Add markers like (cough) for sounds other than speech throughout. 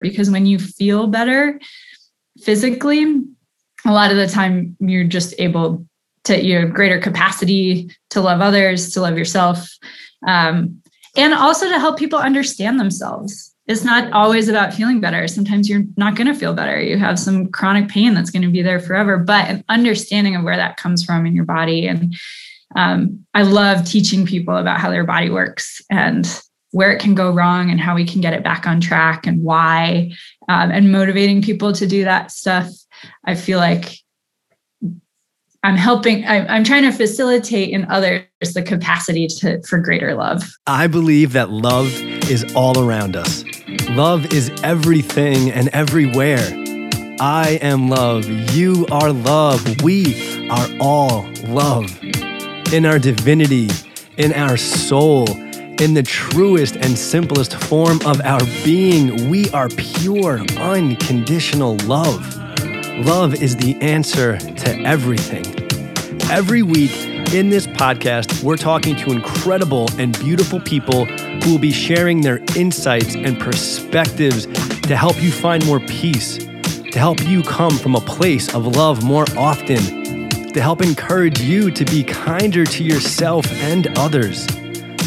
because when you feel better physically, a lot of the time you're just able to you have greater capacity to love others, to love yourself, um, and also to help people understand themselves. It's not always about feeling better. Sometimes you're not going to feel better. You have some chronic pain that's going to be there forever, but an understanding of where that comes from in your body. And um, I love teaching people about how their body works and where it can go wrong and how we can get it back on track and why, um, and motivating people to do that stuff. I feel like I'm helping, I'm, I'm trying to facilitate in others the capacity to, for greater love. I believe that love is all around us. Love is everything and everywhere. I am love. You are love. We are all love. In our divinity, in our soul, in the truest and simplest form of our being, we are pure, unconditional love. Love is the answer to everything. Every week in this podcast, we're talking to incredible and beautiful people who will be sharing their insights and perspectives to help you find more peace, to help you come from a place of love more often, to help encourage you to be kinder to yourself and others,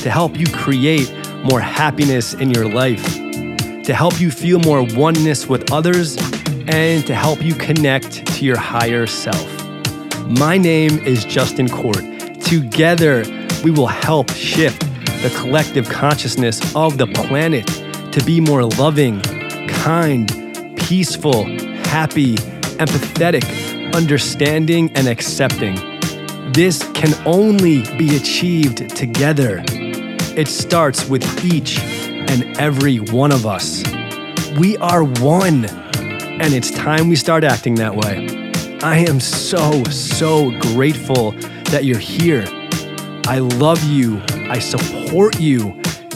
to help you create more happiness in your life, to help you feel more oneness with others and to help you connect to your higher self. My name is Justin Court. Together, we will help shift the collective consciousness of the planet to be more loving, kind, peaceful, happy, empathetic, understanding, and accepting. This can only be achieved together. It starts with each and every one of us. We are one and it's time we start acting that way. I am so, so grateful that you're here. I love you, I support you,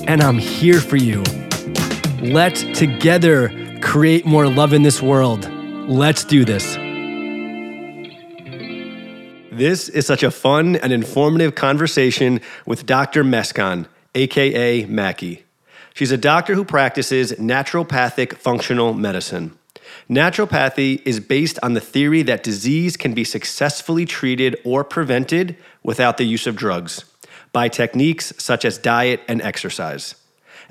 and I'm here for you. Let's together create more love in this world. Let's do this. This is such a fun and informative conversation with Dr. Mescon, aka Mackie. She's a doctor who practices naturopathic functional medicine. Naturopathy is based on the theory that disease can be successfully treated or prevented without the use of drugs by techniques such as diet and exercise.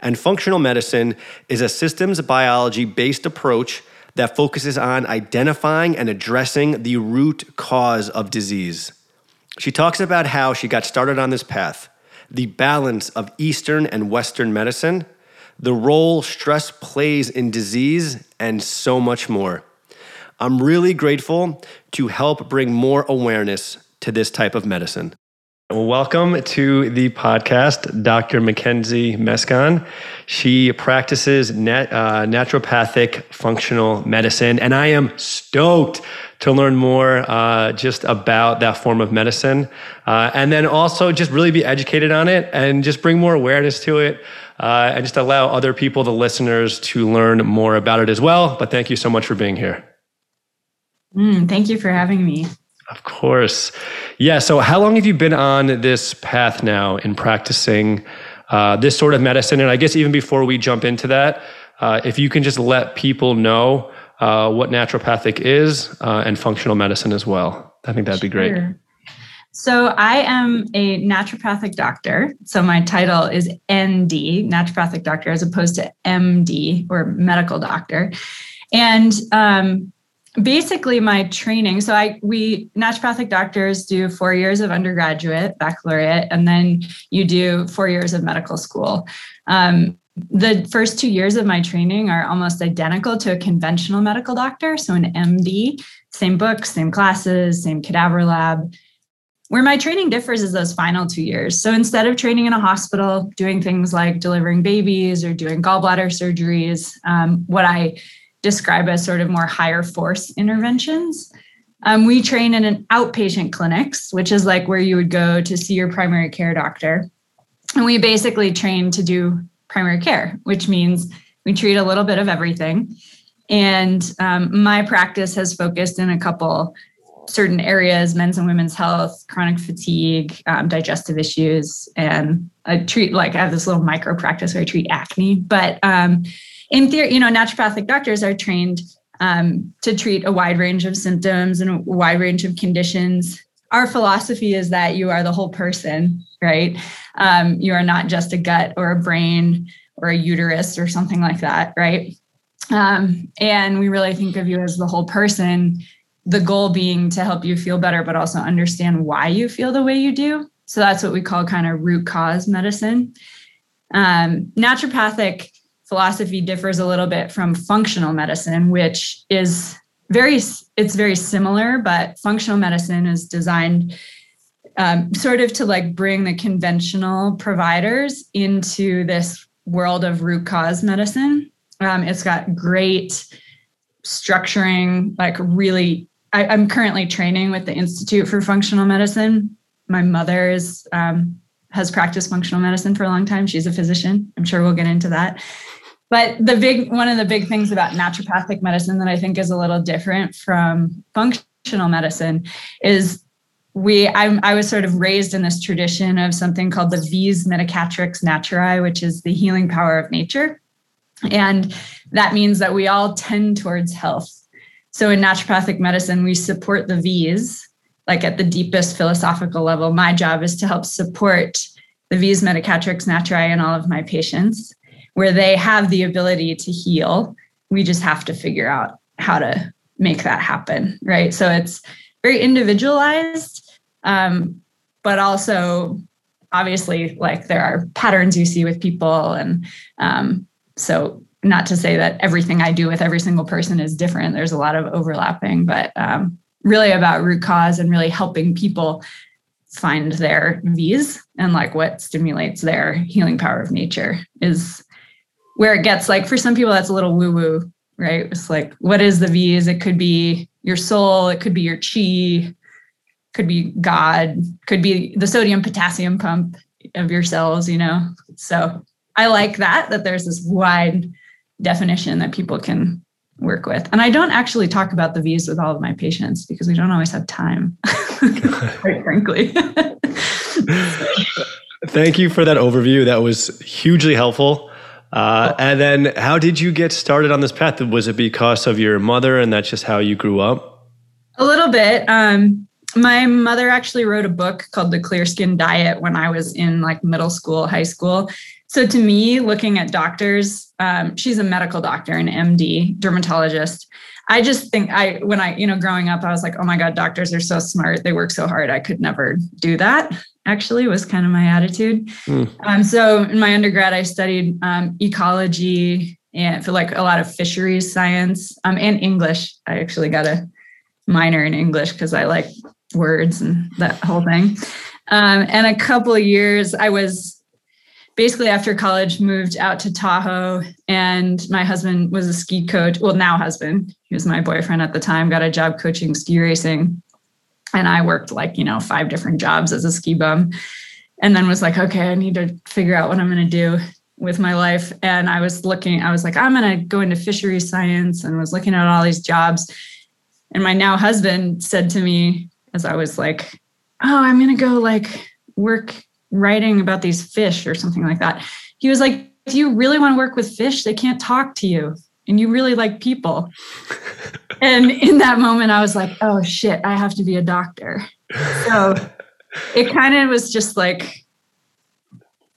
And functional medicine is a systems biology based approach that focuses on identifying and addressing the root cause of disease. She talks about how she got started on this path, the balance of Eastern and Western medicine, the role stress plays in disease, and so much more. I'm really grateful to help bring more awareness to this type of medicine. Welcome to the podcast, Dr. Mackenzie Mescon. She practices nat, uh, naturopathic functional medicine, and I am stoked to learn more uh, just about that form of medicine, uh, and then also just really be educated on it and just bring more awareness to it uh, and just allow other people, the listeners, to learn more about it as well. But thank you so much for being here. Mm, thank you for having me. Of course. Yeah. So, how long have you been on this path now in practicing uh, this sort of medicine? And I guess even before we jump into that, uh, if you can just let people know uh, what naturopathic is uh, and functional medicine as well, I think that'd sure. be great. So I am a naturopathic doctor. So my title is ND, naturopathic doctor, as opposed to MD or medical doctor. And um, basically my training. So i we naturopathic doctors do four years of undergraduate baccalaureate and then you do four years of medical school. Um, the first two years of my training are almost identical to a conventional medical doctor so an md same books same classes same cadaver lab. Where my training differs is those final two years. So instead of training in a hospital, doing things like delivering babies or doing gallbladder surgeries, um, what I describe as sort of more higher force interventions, um, we train in an outpatient clinics, which is like where you would go to see your primary care doctor. And we basically train to do primary care, which means we treat a little bit of everything. And um, my practice has focused in a couple certain areas men's and women's health chronic fatigue um, digestive issues and i treat like i have this little micro practice where i treat acne but um, in theory, you know, naturopathic doctors are trained um, to treat a wide range of symptoms and a wide range of conditions. Our philosophy is that you are the whole person, right? Um, you are not just a gut or a brain or a uterus or something like that, right? Um, and we really think of you as the whole person, the goal being to help you feel better, but also understand why you feel the way you do. So that's what we call kind of root cause medicine. Um, naturopathic philosophy differs a little bit from functional medicine, which is very it's very similar, but functional medicine is designed um, sort of to like bring the conventional providers into this world of root cause medicine. Um, it's got great structuring, like really. I, am currently training with the Institute for Functional Medicine. My mother is um, has practiced functional medicine for a long time. She's a physician. I'm sure we'll get into that. But the big one of the big things about naturopathic medicine that I think is a little different from functional medicine is we I'm, i was sort of raised in this tradition of something called the vis medicatrix naturae which is the healing power of nature. And that means that we all tend towards health. So in naturopathic medicine we support the vis like at the deepest philosophical level. My job is to help support the vis medicatrix naturae in all of my patients where they have the ability to heal. We just have to figure out how to make that happen, right? So it's very individualized, um, but also obviously like there are patterns you see with people, and um, so not to say that everything I do with every single person is different. There's a lot of overlapping, but um, really about root cause and really helping people find their vis and like what stimulates their healing power of nature is where it gets like for some people that's a little woo woo, right? It's like what is the vis? It could be your soul, it could be your chi, could be God, could be the sodium potassium pump of your cells, you know. So I like that that there's this wide definition that people can work with. And I don't actually talk about the vis with all of my patients because we don't always have time, (laughs) quite frankly. (laughs) Thank you for that overview. That was hugely helpful. Uh, and then, how did you get started on this path? Was it because of your mother, and that's just how you grew up? A little bit. Um, my mother actually wrote a book called The Clear Skin Diet when I was in like middle school, high school. So to me, looking at doctors, um, she's a medical doctor, an MD, dermatologist. I just think I, when I, you know, growing up, I was like, oh my God, doctors are so smart. They work so hard. I could never do that actually was kind of my attitude. Mm. Um, so in my undergrad, I studied um, ecology and for like a lot of fisheries science um, and English. I actually got a minor in English because I like words and that whole thing. Um, and a couple of years, I was basically after college moved out to Tahoe and my husband was a ski coach. Well, now husband, he was my boyfriend at the time, got a job coaching ski racing and I worked like, you know, five different jobs as a ski bum and then was like, okay, I need to figure out what I'm going to do with my life. And I was looking, I was like, I'm going to go into fisheries science and was looking at all these jobs. And my now husband said to me, as I was like, oh, I'm going to go like work writing about these fish or something like that. He was like, if you really want to work with fish, they can't talk to you and you really like people. (laughs) and in that moment, I was like, oh shit, I have to be a doctor. So (laughs) it kind of was just like,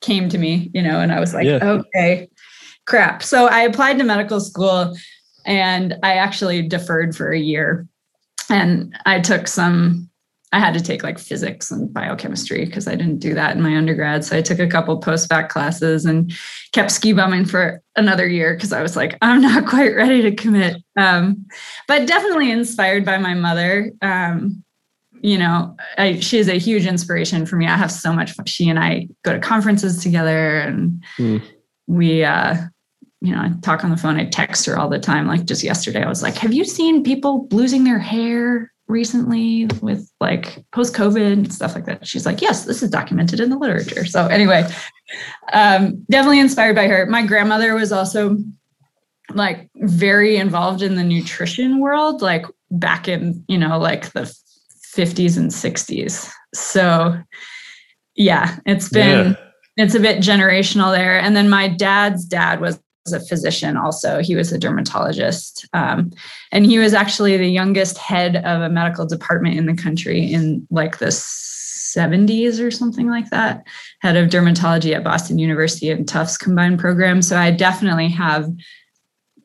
came to me, you know, and I was like, yeah. okay, crap. So I applied to medical school and I actually deferred for a year. And I took some I had to take like physics and biochemistry because I didn't do that in my undergrad. So I took a couple post-bac classes and kept ski bumming for another year because I was like, I'm not quite ready to commit. Um, but definitely inspired by my mother. Um, you know, I, she is a huge inspiration for me. I have so much fun. She and I go to conferences together and mm. we, uh, you know, I talk on the phone. I text her all the time. Like just yesterday, I was like, have you seen people losing their hair recently with like post COVID and stuff like that. She's like, yes, this is documented in the literature. So anyway, um, definitely inspired by her. My grandmother was also like very involved in the nutrition world, like back in, you know, like the 50s and 60s. So yeah, it's been yeah. it's a bit generational there. And then my dad's dad was a physician also. He was a dermatologist. Um, and he was actually the youngest head of a medical department in the country in like the 70s or something like that, head of dermatology at Boston University and Tufts combined program. So I definitely have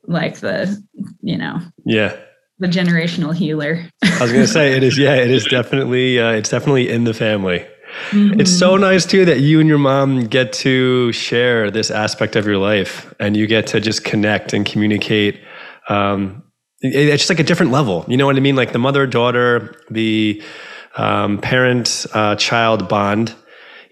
like the, you know, yeah, the generational healer. I was going to say it is. Yeah, it is (laughs) definitely. Uh, it's definitely in the family. Mm-hmm. It's so nice too that you and your mom get to share this aspect of your life, and you get to just connect and communicate. Um, it's just like a different level. You know what I mean? Like the mother daughter, the um, parent uh, child bond.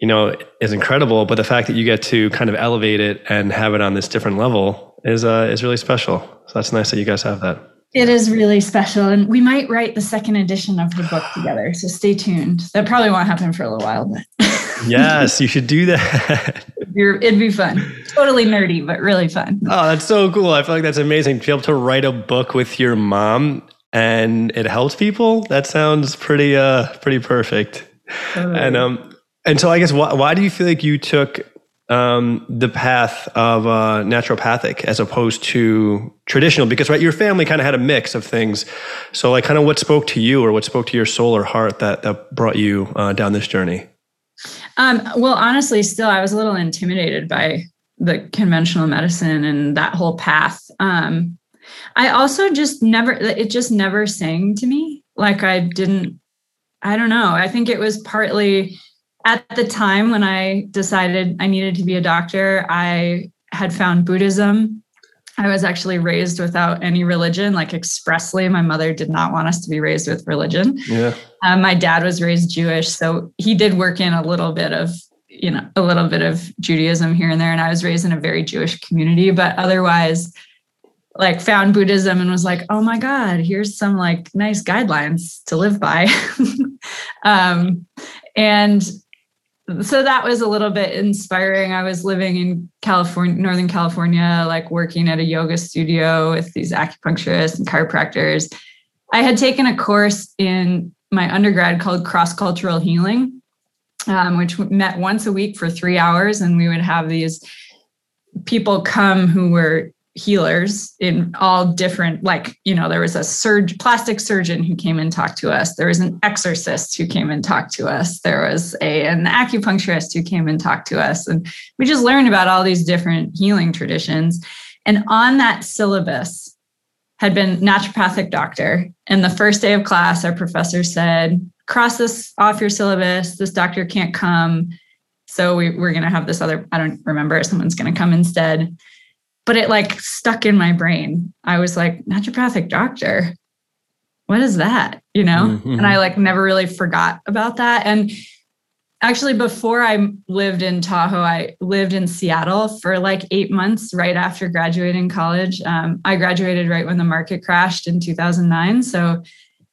You know, is incredible, but the fact that you get to kind of elevate it and have it on this different level is uh, is really special. So that's nice that you guys have that. It is really special. And we might write the second edition of the book together. So stay tuned. That probably won't happen for a little while, but (laughs) yes, you should do that. it'd be fun. Totally nerdy, but really fun. Oh, that's so cool. I feel like that's amazing to be able to write a book with your mom and it helps people. That sounds pretty uh pretty perfect. Totally. And um and so I guess why, why do you feel like you took um, the path of uh, naturopathic as opposed to traditional? Because right, your family kind of had a mix of things. So, like, kind of what spoke to you, or what spoke to your soul or heart that that brought you uh, down this journey? Um, well, honestly, still, I was a little intimidated by the conventional medicine and that whole path. Um, I also just never, it just never sang to me. Like, I didn't, I don't know. I think it was partly at the time when I decided I needed to be a doctor, I had found Buddhism. I was actually raised without any religion, like expressly. My mother did not want us to be raised with religion. Yeah. Um, my dad was raised Jewish, so he did work in a little bit of, you know, a little bit of Judaism here and there. And I was raised in a very Jewish community, but otherwise, like found Buddhism and was like, oh my God, here's some like nice guidelines to live by. (laughs) um, and so that was a little bit inspiring. I was living in California, Northern California, like working at a yoga studio with these acupuncturists and chiropractors. I had taken a course in my undergrad called cross cultural healing, um, which met once a week for three hours. And we would have these people come who were healers in all different like you know there was a surge plastic surgeon who came and talked to us. There was an exorcist who came and talked to us. There was a an acupuncturist who came and talked to us. And we just learned about all these different healing traditions. And on that syllabus had been naturopathic doctor. And the first day of class our professor said cross this off your syllabus. This doctor can't come. So we, we're going to have this other i don't remember someone's going to come instead but it like stuck in my brain. I was like, naturopathic doctor. What is that? You know? Mm-hmm. And I like never really forgot about that. And actually, before I lived in Tahoe, I lived in Seattle for like eight months right after graduating college. Um, I graduated right when the market crashed in 2009. So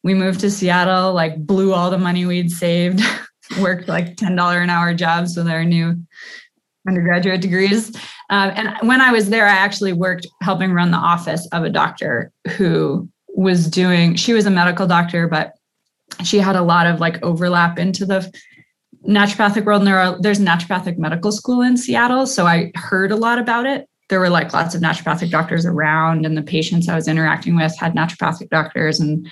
we moved to Seattle, like blew all the money we'd saved, (laughs) worked like $10 an hour jobs with our new undergraduate degrees. Um, and when I was there, I actually worked helping run the office of a doctor who was doing, she was a medical doctor, but she had a lot of like overlap into the naturopathic world. And there are, there's a naturopathic medical school in Seattle. So I heard a lot about it. There were like lots of naturopathic doctors around, and the patients I was interacting with had naturopathic doctors. And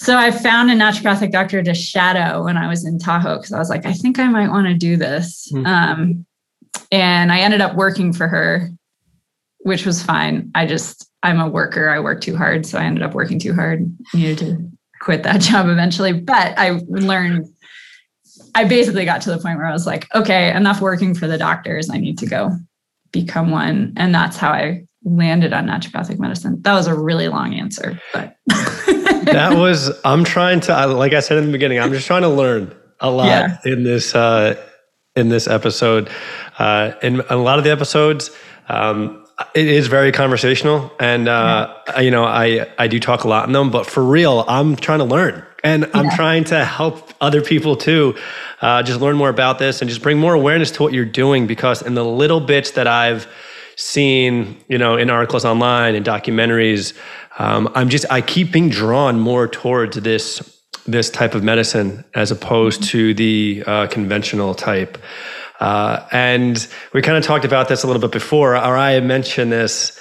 so I found a naturopathic doctor to shadow when I was in Tahoe because I was like, I think I might want to do this. Mm-hmm. Um, and I ended up working for her, which was fine. I just, I'm a worker. I work too hard. So I ended up working too hard, needed to quit that (laughs) job eventually. But I learned, I basically got to the point where I was like, okay, enough working for the doctors. I need to go become one. And that's how I landed on naturopathic medicine. That was a really long answer, but. (laughs) that was i'm trying to like i said in the beginning i'm just trying to learn a lot yeah. in this uh in this episode uh in a lot of the episodes um it is very conversational and uh yeah. you know i i do talk a lot in them but for real i'm trying to learn and i'm trying to help other people too uh just learn more about this and just bring more awareness to what you're doing because in the little bits that i've seen you know in articles online and documentaries um, I'm just I keep being drawn more towards this this type of medicine as opposed to the uh, conventional type. Uh, and we kind of talked about this a little bit before, or I mentioned this.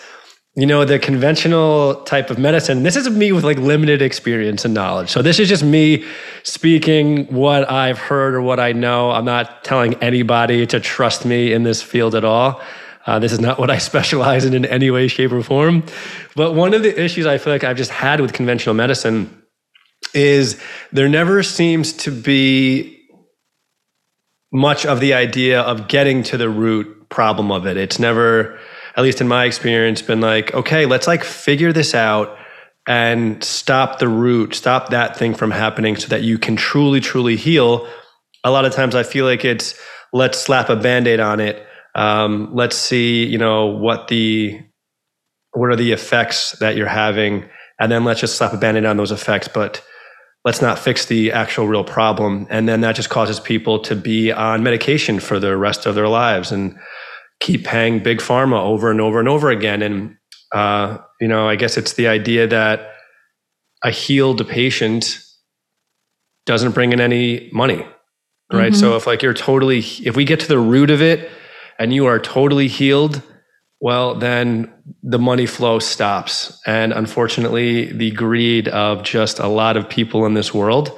You know, the conventional type of medicine, this is me with like limited experience and knowledge. So, this is just me speaking what I've heard or what I know. I'm not telling anybody to trust me in this field at all. Uh, this is not what I (laughs) specialize in in any way, shape, or form. But one of the issues I feel like I've just had with conventional medicine is there never seems to be much of the idea of getting to the root problem of it. It's never, at least in my experience, been like, okay, let's like figure this out and stop the root, stop that thing from happening so that you can truly, truly heal. A lot of times I feel like it's let's slap a band-aid on it. Um, let's see, you know, what the what are the effects that you're having, and then let's just slap a band-aid on those effects. But let's not fix the actual real problem. And then that just causes people to be on medication for the rest of their lives and keep paying big pharma over and over and over again. And, uh, you know, I guess it's the idea that a healed patient doesn't bring in any money, right? Mm-hmm. So if like you're totally, if we get to the root of it and you are totally healed, well, then the money flow stops. And unfortunately, the greed of just a lot of people in this world,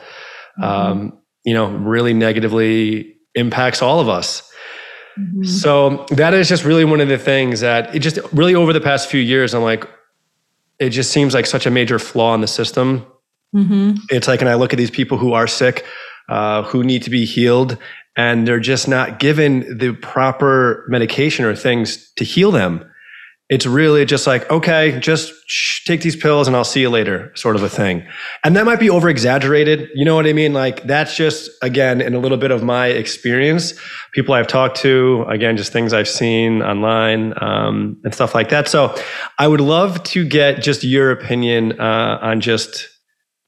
mm-hmm. um, you know, really negatively impacts all of us. Mm-hmm. So that is just really one of the things that it just really over the past few years, I'm like, it just seems like such a major flaw in the system. Mm-hmm. It's like, and I look at these people who are sick, uh, who need to be healed, and they're just not given the proper medication or things to heal them. It's really just like, okay, just take these pills and I'll see you later, sort of a thing. And that might be over exaggerated. You know what I mean? Like, that's just, again, in a little bit of my experience, people I've talked to, again, just things I've seen online um, and stuff like that. So I would love to get just your opinion uh, on just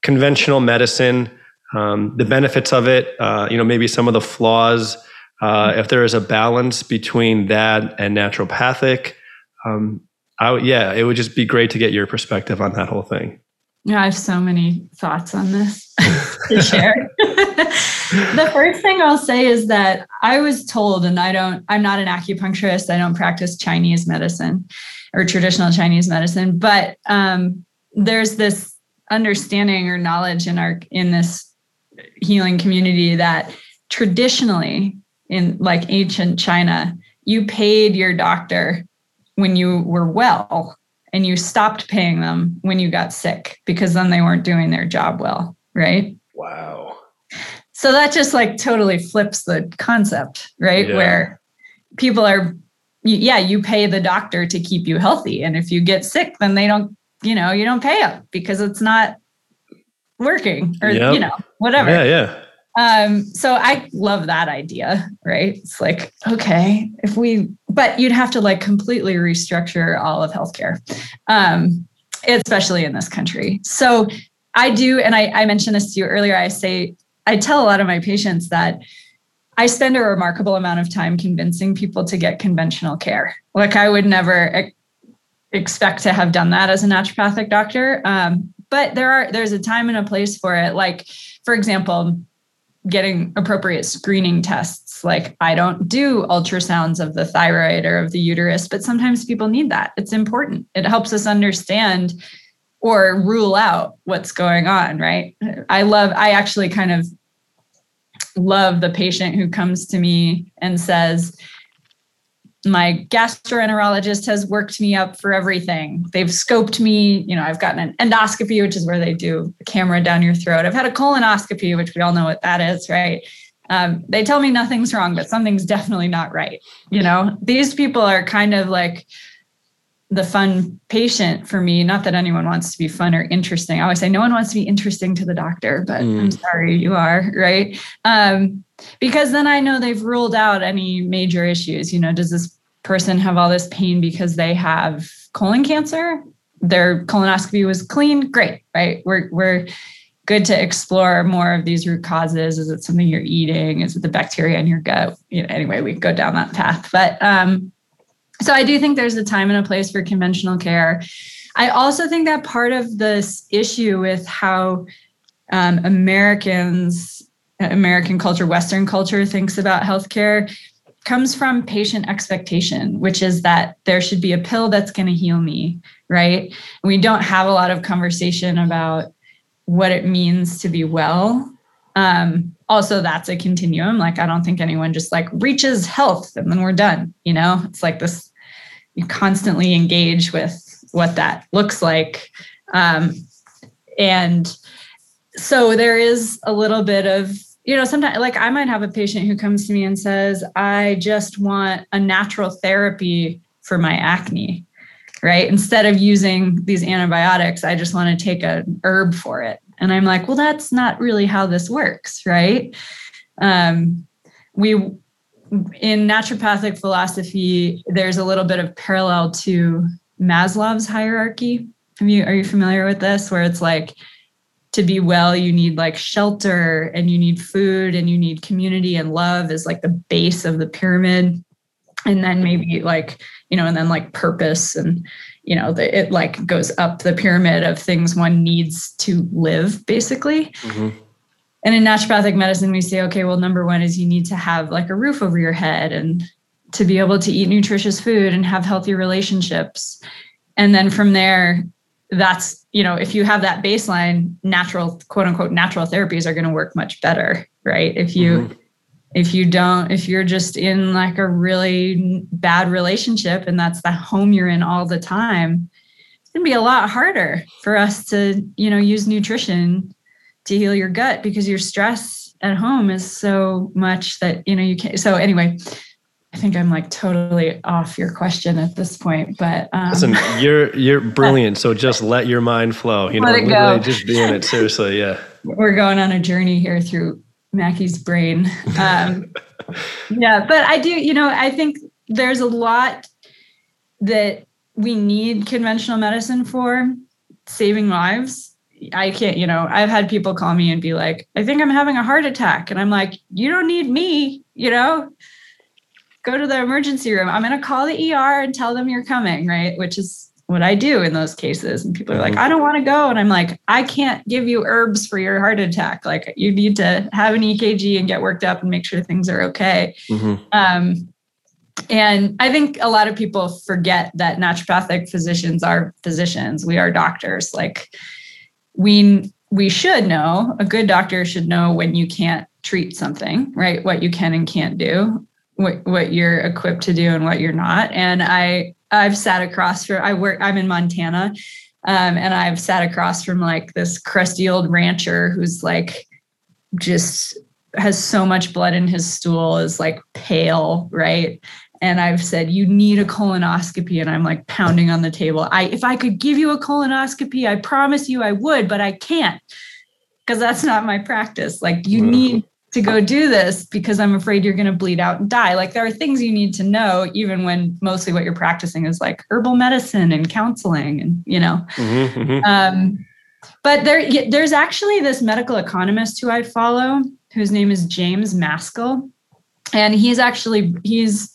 conventional medicine um, the benefits of it, uh, you know, maybe some of the flaws, uh, if there is a balance between that and naturopathic. Um, I, yeah, it would just be great to get your perspective on that whole thing. Yeah, I have so many thoughts on this (laughs) to share. (laughs) the first thing I'll say is that I was told, and I don't, I'm not an acupuncturist, I don't practice Chinese medicine or traditional Chinese medicine, but um, there's this understanding or knowledge in our in this healing community that traditionally in like ancient China, you paid your doctor when you were well and you stopped paying them when you got sick because then they weren't doing their job well, right? Wow. So that just like totally flips the concept, right? Yeah. Where people are yeah, you pay the doctor to keep you healthy and if you get sick then they don't, you know, you don't pay them because it's not working or yep. you know whatever. Yeah yeah. Um so i love that idea right? It's like okay if we but you'd have to like completely restructure all of healthcare um especially in this country. So i do and i, I mentioned this to you earlier i say i tell a lot of my patients that i spend a remarkable amount of time convincing people to get conventional care. Like i would never expect to have done that as a naturopathic doctor um, but there are there's a time and a place for it. Like for example getting appropriate screening tests. Like i don't do ultrasounds of the thyroid or of the uterus but sometimes people need that. It's important. It helps us understand or rule out what's going on right? I love i actually kind of love the patient who comes to me and says my gastroenterologist has worked me up for everything. They've scoped me. You know, I've gotten an endoscopy, which is where they do a camera down your throat. I've had a colonoscopy, which we all know what that is, right? Um, they tell me nothing's wrong, but something's definitely not right. You know, these people are kind of like the fun patient for me. Not that anyone wants to be fun or interesting. I always say no one wants to be interesting to the doctor, but mm. I'm sorry, you are, right? Um, because then I know they've ruled out any major issues. You know, does this person have all this pain because they have colon cancer? Their colonoscopy was clean, great, right? We're we're good to explore more of these root causes. Is it something you're eating? Is it the bacteria in your gut? You know, anyway, we go down that path. But um, so I do think there's a time and a place for conventional care. I also think that part of this issue with how um, Americans American culture, Western culture thinks about healthcare comes from patient expectation, which is that there should be a pill that's going to heal me, right? We don't have a lot of conversation about what it means to be well. Um, also, that's a continuum. Like, I don't think anyone just like reaches health and then we're done. You know, it's like this, you constantly engage with what that looks like. Um, and so there is a little bit of you know sometimes like i might have a patient who comes to me and says i just want a natural therapy for my acne right? Instead of using these antibiotics i just want to take an herb for it. And i'm like well that's not really how this works right? Um, we in naturopathic philosophy there's a little bit of parallel to maslow's hierarchy. Have you are you familiar with this where it's like to be well you need like shelter and you need food and you need community and love is like the base of the pyramid. And then maybe like you know and then like purpose and you know the, it like goes up the pyramid of things one needs to live basically. Mm-hmm. and in naturopathic medicine we say okay well number one is you need to have like a roof over your head and to be able to eat nutritious food and have healthy relationships. And then from there that's you know if you have that baseline natural quote unquote natural therapies are going to work much better right if you mm-hmm. if you don't if you're just in like a really bad relationship and that's the home you're in all the time it's going to be a lot harder for us to you know use nutrition to heal your gut because your stress at home is so much that you know you can't so anyway I think I'm like totally off your question at this point, but um, listen, you're you're brilliant. So just let your mind flow. You know, literally go. just be in it. Seriously, yeah. We're going on a journey here through Mackie's brain. Um, (laughs) yeah, but I do. You know, I think there's a lot that we need conventional medicine for saving lives. I can't, you know, I've had people call me and be like, I think I'm having a heart attack. And I'm like, you don't need me, you know, go to the emergency room. I'm going to call the ER and tell them you're coming, right? Which is what I do in those cases. And people are like, mm-hmm. I don't want to go. And I'm like, I can't give you herbs for your heart attack. Like, you need to have an EKG and get worked up and make sure things are okay. Mm-hmm. Um, and I think a lot of people forget that naturopathic physicians are physicians. We are doctors. Like, we we should know a good doctor should know when you can't treat something right what you can and can't do what, what you're equipped to do and what you're not. And I I've sat across from I work I'm in Montana. Um, and I've sat across from like this crusty old rancher who's like just has so much blood in his stool, is like pale, right? And I've said, you need a colonoscopy. And I'm like pounding on the table. I if I could give you a colonoscopy, I promise you I would, but I can't because that's not my practice. Like you need to go do this because I'm afraid you're going to bleed out and die. Like there are things you need to know, even when mostly what you're practicing is like herbal medicine and counseling, and you know. Mm-hmm, mm-hmm. Um, but there, there's actually this medical economist who I follow, whose name is James Maskell, and he's actually he's,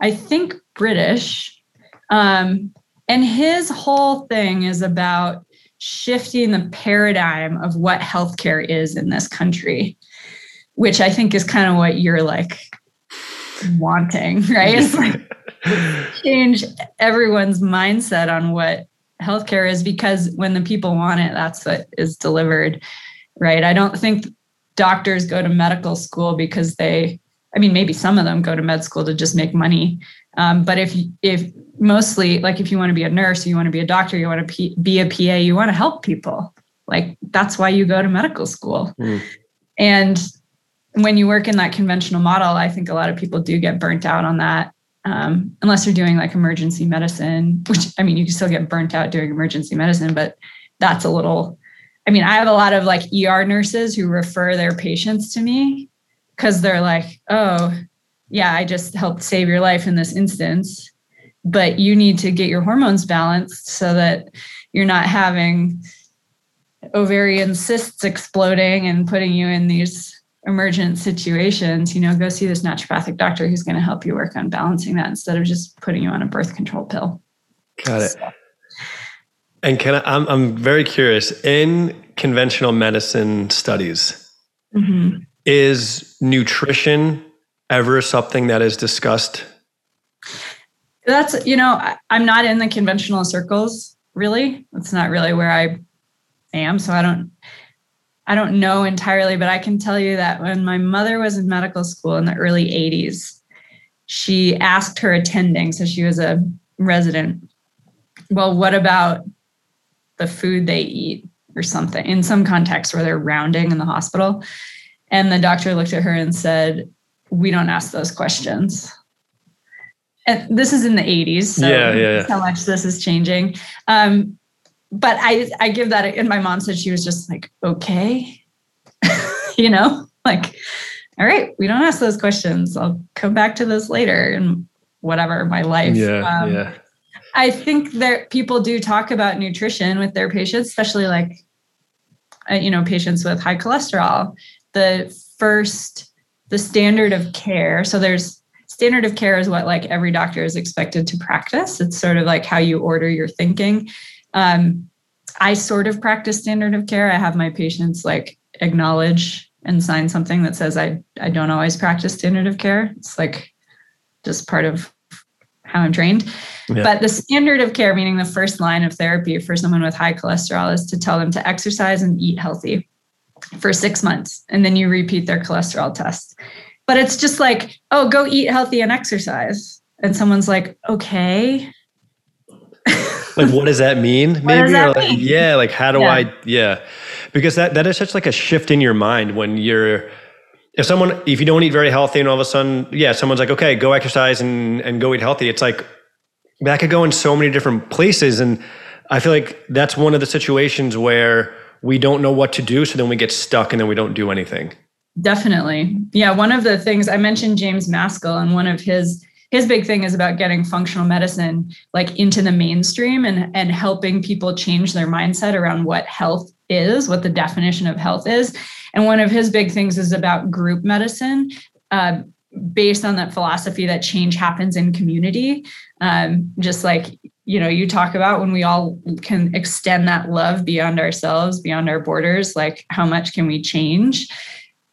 I think, British, um, and his whole thing is about shifting the paradigm of what healthcare is in this country which I think is kind of what you're like wanting, (laughs) right? It's like change everyone's mindset on what healthcare is because when the people want it, that's what is delivered, right? I don't think doctors go to medical school because they, I mean, maybe some of them go to med school to just make money. Um, but if if mostly like if you want to be a nurse, you want to be a doctor, you want to be a PA, you want to help people. Like that's why you go to medical school. Mm. And when you work in that conventional model, I think a lot of people do get burnt out on that. Um, unless you're doing like emergency medicine, which I mean, you can still get burnt out doing emergency medicine, but that's a little, I mean, I have a lot of like ER nurses who refer their patients to me because they're like, oh, yeah, I just helped save your life in this instance, but you need to get your hormones balanced so that you're not having ovarian cysts exploding and putting you in these emergent situations, you know, go see this naturopathic doctor who's going to help you work on balancing that instead of just putting you on a birth control pill. Got it. So. And can I, I'm, I'm very curious in conventional medicine studies, mm-hmm. is nutrition ever something that is discussed? That's, you know, I'm not in the conventional circles really. It's not really where I am. So I don't, I don't know entirely, but I can tell you that when my mother was in medical school in the early 80s, she asked her attending, so she was a resident, well, what about the food they eat or something in some context where they're rounding in the hospital? And the doctor looked at her and said, We don't ask those questions. And this is in the 80s. So yeah, yeah, how much this is changing. Um, but I, I give that, and my mom said she was just like, okay, (laughs) you know, like, all right, we don't ask those questions. I'll come back to this later in whatever my life. Yeah, um, yeah. I think that people do talk about nutrition with their patients, especially like, uh, you know, patients with high cholesterol. The first, the standard of care. So there's standard of care is what like every doctor is expected to practice. It's sort of like how you order your thinking. Um, I sort of practice standard of care. I have my patients like acknowledge and sign something that says I I don't always practice standard of care. It's like just part of how I'm trained. Yeah. But the standard of care, meaning the first line of therapy for someone with high cholesterol, is to tell them to exercise and eat healthy for six months. And then you repeat their cholesterol test. But it's just like, oh, go eat healthy and exercise. And someone's like, okay. Like what does that mean? Maybe that or like, mean? yeah like how do yeah. i yeah. Because that that is such like a shift in your mind when you're if someone if you don't eat very healthy and all of a sudden yeah someone's like okay go exercise and and go eat healthy. It's like that could go in so many different places and i feel like that's one of the situations where we don't know what to do so then we get stuck and then we don't do anything. Definitely. Yeah one of the things i mentioned james maskell and one of his his big thing is about getting functional medicine like into the mainstream and and helping people change their mindset around what health is what the definition of health is. And one of his big things is about group medicine uh, based on that philosophy that change happens in community. Um, just like you know you talk about when we all can extend that love beyond ourselves beyond our borders like how much can we change?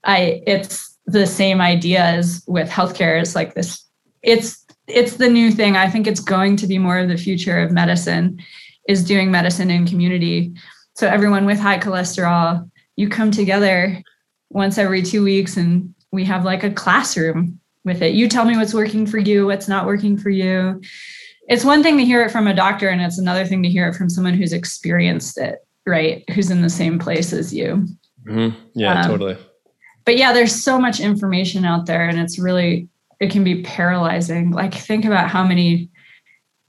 I it's the same idea as with healthcare. It's like this it's it's the new thing. I think it's going to be more of the future of medicine is doing medicine in community. So everyone with high cholesterol, you come together once every 2 weeks and we have like a classroom with it. You tell me what's working for you, what's not working for you. It's one thing to hear it from a doctor and it's another thing to hear it from someone who's experienced it, right? Who's in the same place as you. Mm-hmm. Yeah, um, totally. But yeah, there's so much information out there and it's really it can be paralyzing. Like think about how many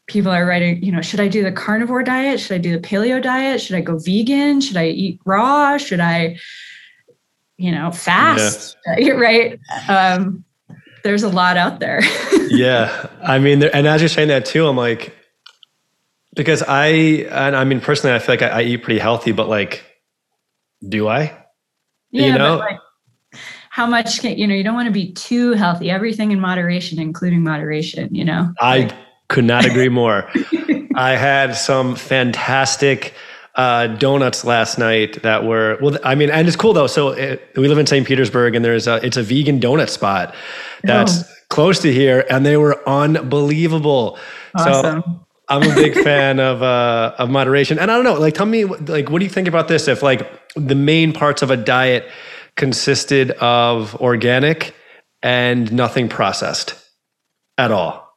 people are writing, you know, should I do the carnivore diet? Should I do the paleo diet? Should I go vegan? Should I eat raw? Should I, you know, fast? Yes. (laughs) Right. Um, there's a lot out there. (laughs) yeah. I mean, and as you're saying that too, I'm like, because I, and I mean, personally, I feel like I, I eat pretty healthy, but like, do I? Yeah, you know, like, how much can you know you don't want to be too healthy everything in moderation including moderation you know i could not agree more (laughs) i had some fantastic uh, donuts last night that were well i mean and it's cool though so it, we live in st petersburg and there's a it's a vegan donut spot that's oh. close to here and they were unbelievable awesome. so I'm a big (laughs) fan of uh, of moderation, and I don't know. Like, tell me, like, what do you think about this? If like the main parts of a diet consisted of organic and nothing processed at all.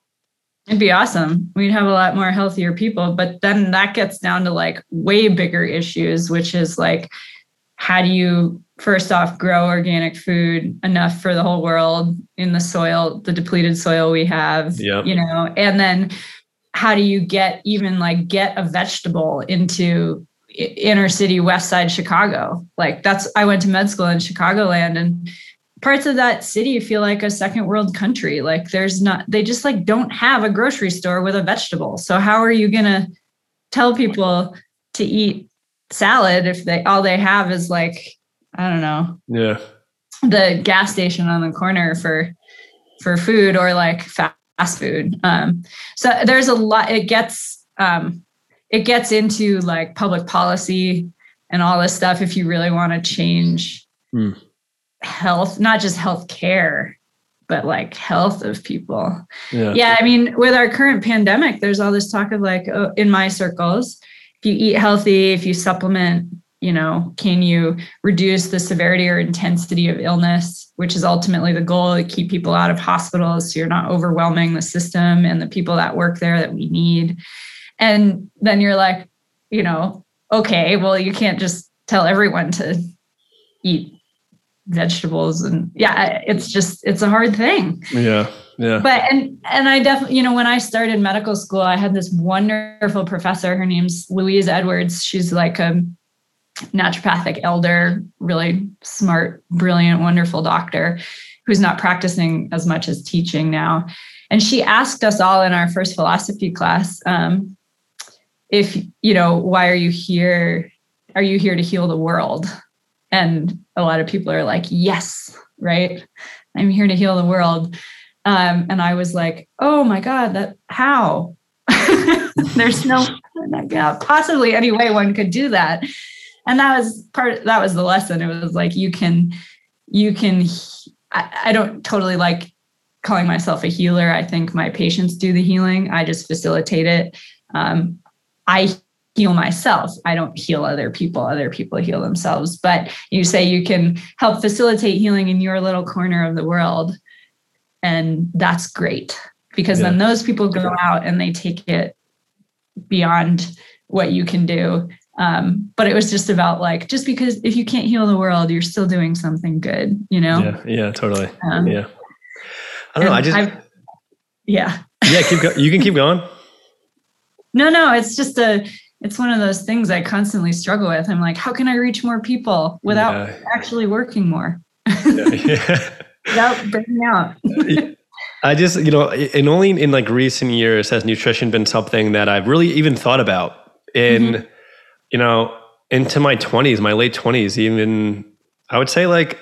It'd be awesome. We'd have a lot more healthier people. But then that gets down to like way bigger issues, which is like, how do you first off grow organic food enough for the whole world in the soil, the depleted soil we have, yep. you know, and then how do you get even like get a vegetable into inner city west side chicago. Like that's i went to med school in chicagoland and parts of that city feel like a second world country. Like there's not they just like don't have a grocery store with a vegetable. So how are you going to tell people to eat salad if they all they have is like i don't know yeah. the gas station on the corner for for food or like fast food? Um so there's a lot it gets um it gets into like public policy and all this stuff if you really want to change mm. health, not just health care, but like health of people. Yeah. yeah. I mean, with our current pandemic, there's all this talk of like, oh, in my circles, if you eat healthy, if you supplement, you know, can you reduce the severity or intensity of illness, which is ultimately the goal to keep people out of hospitals so you're not overwhelming the system and the people that work there that we need. And then you're like, you know, okay, well, you can't just tell everyone to eat vegetables. And yeah it's just it's a hard thing. Yeah yeah. But and and i definitely you know when i started medical school i had this wonderful professor. Her name's louise edwards. She's like a naturopathic elder really smart brilliant wonderful doctor who's not practicing as much as teaching now. And she asked us all in our first philosophy class um, if you know why are you here? Are you here to heal the world? And a lot of people are like yes right? I'm here to heal the world. Um, and i was like oh my god that how? (laughs) There's no yeah, possibly any way one could do that. And that was part that was the lesson. It was like you can you can I, I don't totally like calling myself a healer. I think my patients do the healing. I just facilitate it. Um, i heal myself. I don't heal other people. Other people heal themselves. But you say you can help facilitate healing in your little corner of the world. And that's great because yeah. then those people go out and they take it beyond what you can do. Um, but it was just about like, just because if you can't heal the world, you're still doing something good, you know? Yeah, yeah, totally. Um, yeah. I don't know. I just, I've, yeah. Yeah, keep go- you can keep going. No, no, it's just a it's one of those things I constantly struggle with. I'm like, how can I reach more people without yeah. actually working more? yeah, (laughs) yeah. without burning out. I just, you know, and only in like recent years has nutrition been something that I've really even thought about in, mm-hmm. you know, into my 20s, my late 20s, even I would say like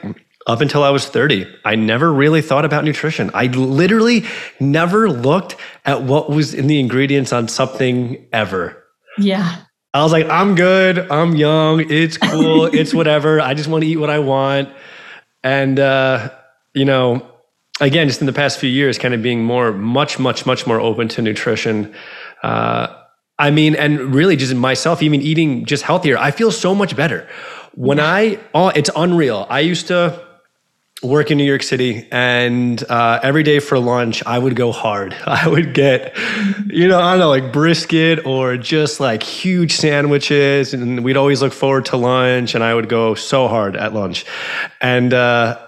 up until I was 30, I never really thought about nutrition. I literally never looked at what was in the ingredients on something ever. Yeah. I was like, I'm good. I'm young. It's cool. (laughs) it's whatever. I just want to eat what I want. And, uh, you know, again, just in the past few years, kind of being more, much, much, much more open to nutrition. Uh, I mean, and really just myself, even eating just healthier, I feel so much better. When I, oh, it's unreal. I used to, work in New York City, and uh, every day for lunch, I would go hard. (laughs) I would get, you know, I don't know, like brisket or just like huge sandwiches, and we'd always look forward to lunch. And I would go so hard at lunch, and uh,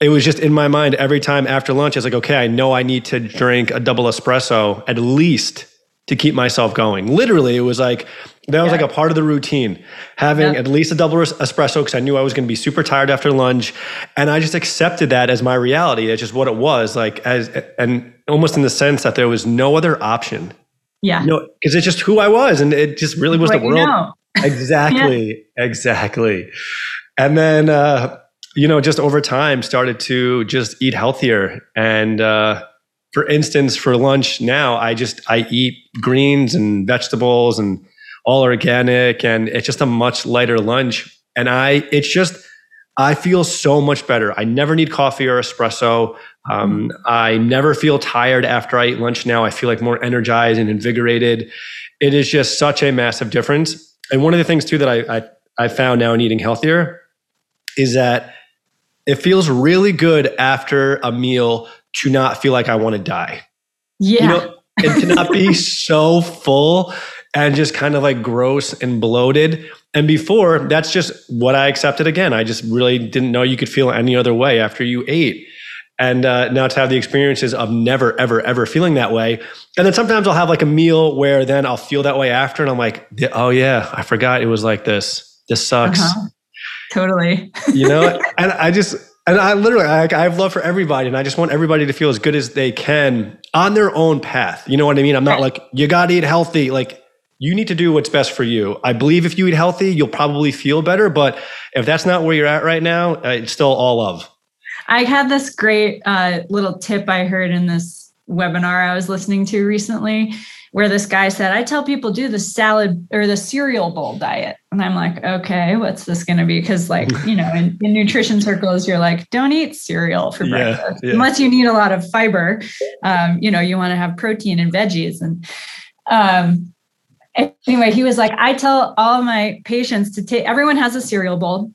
it was just in my mind every time after lunch. I was like, okay, I know I need to drink a double espresso at least to keep myself going. Literally, it was like that was yeah. like a part of the routine, having yeah. at least a double espresso because I knew I was going to be super tired after lunch, and I just accepted that as my reality. That's just what it was like, as and almost in the sense that there was no other option. Yeah, you no, know, because it's just who I was, and it just really was what the world. Know. (laughs) exactly, yeah. exactly. And then, uh, you know, just over time, started to just eat healthier and. Uh, for instance, for lunch now, I just I eat greens and vegetables and all organic, and it's just a much lighter lunch. And I, it's just I feel so much better. I never need coffee or espresso. Um, I never feel tired after I eat lunch now. I feel like more energized and invigorated. It is just such a massive difference. And one of the things too that I, I, I found now in eating healthier is that it feels really good after a meal to not feel like I want to die. Yeah. You know, and to not be (laughs) so full and just kind of like gross and bloated. And before, that's just what I accepted again. I just really didn't know you could feel any other way after you ate. And uh, now to have the experiences of never, ever, ever feeling that way. And then sometimes I'll have like a meal where then I'll feel that way after. And I'm like, oh, yeah, I forgot it was like this. This sucks. Uh-huh. Totally. you know, (laughs) and I just, and I literally, I, I have love for everybody, and I just want everybody to feel as good as they can on their own path. You know what I mean? I'm not like you got to eat healthy. Like you need to do what's best for you. I believe if you eat healthy, you'll probably feel better. But if that's not where you're at right now, uh, it's still all love. I had this great uh, little tip I heard in this webinar I was listening to recently, where this guy said, I tell people do the salad or the cereal bowl diet. And I'm like, okay, what's this going to be? Because, like, you know, in, in, nutrition circles, you're like, don't eat cereal for yeah, breakfast yeah. unless you need a lot of fiber. Um, you know, you want to have protein and veggies. And um, anyway, he was like, I tell all my patients to take, everyone has a cereal bowl.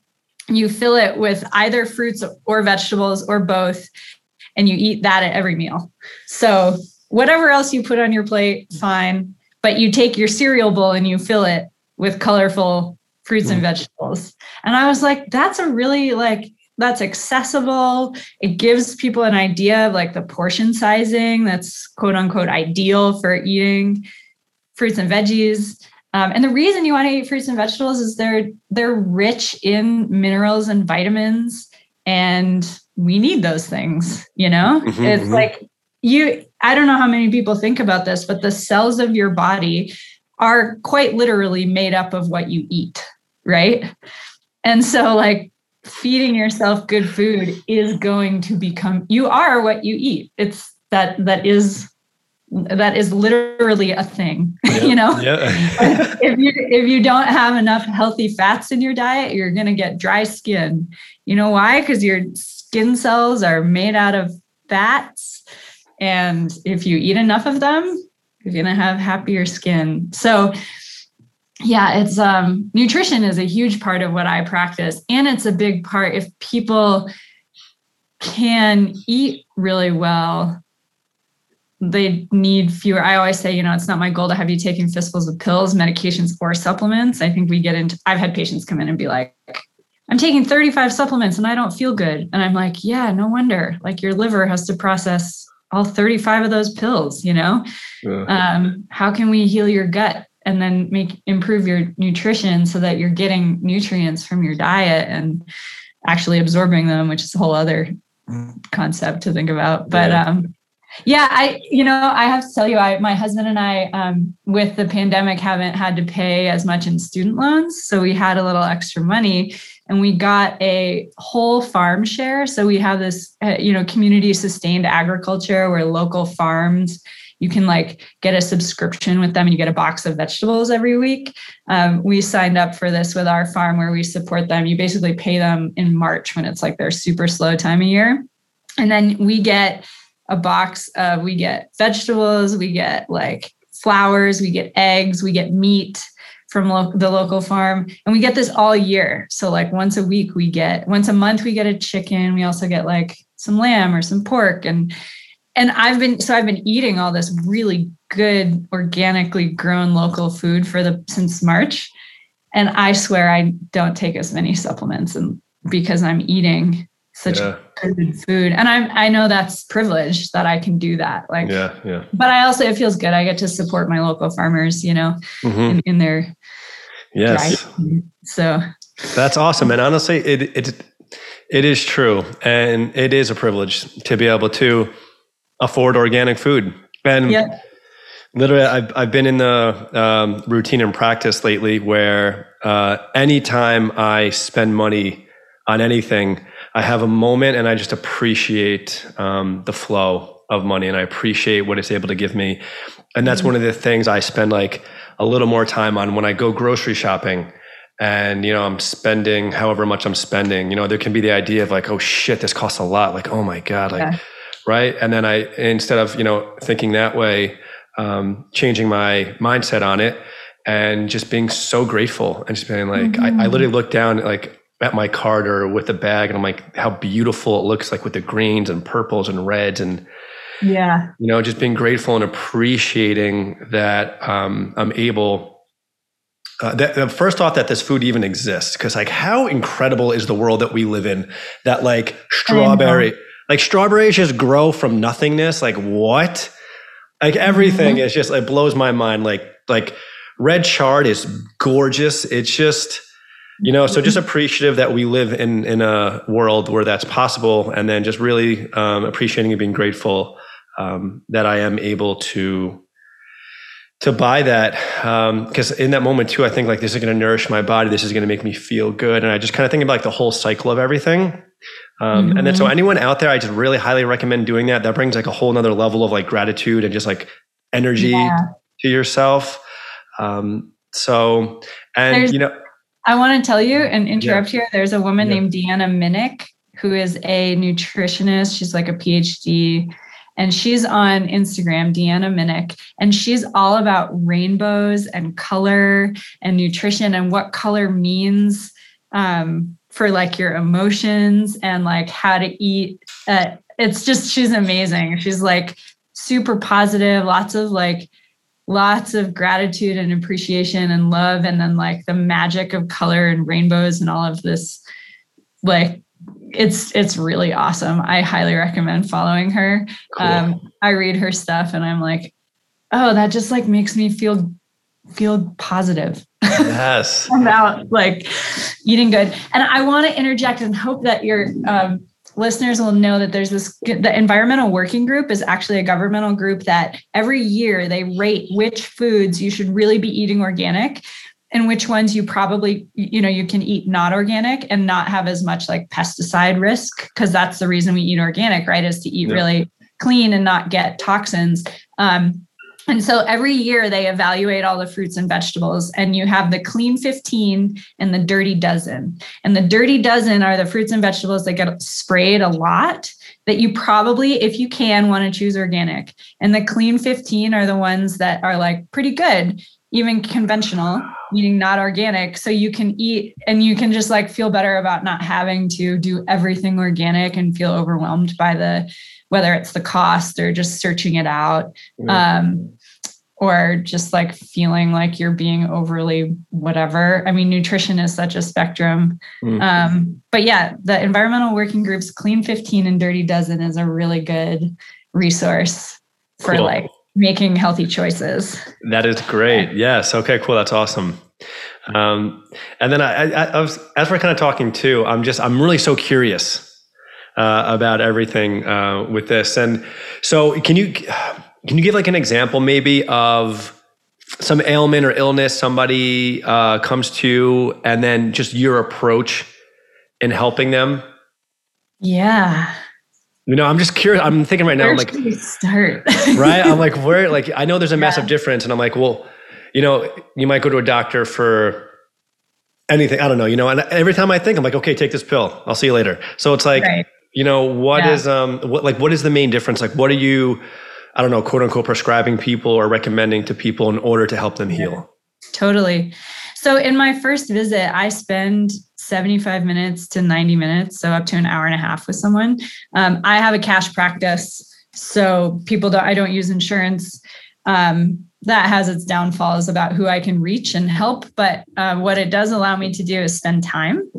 You fill it with either fruits or vegetables or both, and you eat that at every meal. So, whatever else you put on your plate, fine. But you take your cereal bowl and you fill it with colorful fruits and mm. vegetables. And I was like, that's a really like, that's accessible. It gives people an idea of like the portion sizing that's quote unquote ideal for eating fruits and veggies. Um, and the reason you want to eat fruits and vegetables is they're they're rich in minerals and vitamins, and we need those things. You know, mm-hmm, it's mm-hmm. like you. I don't know how many people think about this, but the cells of your body are quite literally made up of what you eat, right? And so, like feeding yourself good food is going to become you are what you eat. It's that that is that is literally a thing (laughs) yeah, you know yeah. (laughs) if you if you don't have enough healthy fats in your diet you're going to get dry skin you know why because your skin cells are made out of fats and if you eat enough of them you're going to have happier skin so yeah it's um nutrition is a huge part of what i practice and it's a big part if people can eat really well they need fewer. I always say, you know, it's not my goal to have you taking fistfuls of pills, medications, or supplements. I think we get into, I've had patients come in and be like, I'm taking 35 supplements and I don't feel good. And I'm like, yeah, no wonder. Like your liver has to process all 35 of those pills, you know? Um, how can we heal your gut and then make improve your nutrition so that you're getting nutrients from your diet and actually absorbing them, which is a whole other concept to think about. But yeah. um yeah, I you know I have to tell you, I my husband and I um, with the pandemic haven't had to pay as much in student loans, so we had a little extra money, and we got a whole farm share. So we have this uh, you know community sustained agriculture where local farms you can like get a subscription with them and you get a box of vegetables every week. Um, we signed up for this with our farm where we support them. You basically pay them in March when it's like their super slow time of year. And then we get a box of we get vegetables, we get like flowers, we get eggs, we get meat from lo- the local farm and we get this all year. So like once a week we get once a month we get a chicken, we also get like some lamb or some pork and and I've been so I've been eating all this really good organically grown local food for the since March and I swear I don't take as many supplements and because I'm eating such yeah. good food and i'm i know that's privilege that i can do that like yeah yeah but i also it feels good i get to support my local farmers you know mm-hmm. in, in, their yes so that's awesome and honestly it it it is true and it is a privilege to be able to afford organic food and yeah. literally I've, I've been in the um, routine and practice lately where uh, anytime i spend money on anything I have a moment and I just appreciate um, the flow of money and I appreciate what it's able to give me. And that's mm-hmm. one of the things I spend like a little more time on when I go grocery shopping and you know i'm spending however much i'm spending you know there can be the idea of like oh shit this costs a lot like oh my god like yeah. right and then i instead of you know thinking that way um, changing my mindset on it and just being so grateful and just being like mm-hmm. I, I mm-hmm. literally look down like at my cart or with the bag and I'm like, how beautiful it looks like with the greens and purples and reds and yeah, you know, just being grateful and appreciating that um, I'm able. Uh, that, the first thought that this food even exists, because like, how incredible is the world that we live in? That like strawberry, like strawberries just grow from nothingness. Like what? Like everything mm-hmm. is just it blows my mind. Like like red chard is gorgeous. It's just you know so just appreciative that we live in in a world where that's possible and then just really um, appreciating and being grateful um, that i am able to to buy that because um, in that moment too i think like this is going to nourish my body this is going to make me feel good and i just kind of think about like the whole cycle of everything mm-hmm. and then so mm-hmm. anyone out there i just really highly recommend doing that that brings like a whole nother level of like gratitude and just like energy yeah. to yourself. Um, so, and There's, you know, I want to tell you and interrupt yeah. here. There's a woman yeah. named Deanna Minich who is a nutritionist. She's like a PhD and she's on Instagram, Deanna Minich, and she's all about rainbows and color and nutrition and what color means um, for like your emotions and like how to eat. Uh, it's just, she's amazing. She's like super positive, lots of like, lots of gratitude and appreciation and love and then like the magic of color and rainbows and all of this like it's it's really awesome. I highly recommend following her. Cool. um, i read her stuff and i'm like oh that just like makes me feel feel positive. Yes. (laughs) About like eating good. And i want to interject and hope that your um, listeners will know that there's this the environmental working group is actually a governmental group that every year they rate which foods you should really be eating organic and which ones you probably you know you can eat not organic and not have as much like pesticide risk because that's the reason we eat organic right is to eat yeah. really clean and not get toxins um, and so every year they evaluate all the fruits and vegetables, and you have the clean 15 and the dirty dozen. And the dirty dozen are the fruits and vegetables that get sprayed a lot that you probably, if you can, want to choose organic. And the clean 15 are the ones that are like pretty good, even conventional, meaning not organic. So you can eat and you can just like feel better about not having to do everything organic and feel overwhelmed by the whether it's the cost or just searching it out. Um, or just like feeling like you're being overly whatever. I mean, nutrition is such a spectrum. Mm. Um, but yeah, the environmental working groups, Clean 15 and Dirty Dozen is a really good resource for cool. like making healthy choices. That is great. Yes. Okay, cool. That's awesome. Um, and then I, I, I was, as we're kind of talking too, I'm just, I'm really so curious uh, about everything uh, with this. And so can you, can you give like an example maybe of some ailment or illness somebody uh, comes to and then just your approach in helping them? Yeah. You know, I'm just curious. I'm thinking right now, I'm like, start? right? I'm like, (laughs) where, like, I know there's a massive yeah. difference. And I'm like, well, you know, you might go to a doctor for anything. I don't know, you know, and every time I think, I'm like, okay, take this pill. I'll see you later. So it's like, right. you know, what yeah. is um, what, like, what is the main difference? Like, what are you, I don't know, quote unquote, prescribing people or recommending to people in order to help them heal? Totally. So, in my first visit, I spend 75 minutes to 90 minutes, so up to an hour and a half with someone. Um, I have a cash practice, so people don't, I don't use insurance. Um, that has its downfalls about who I can reach and help. But uh, what it does allow me to do is spend time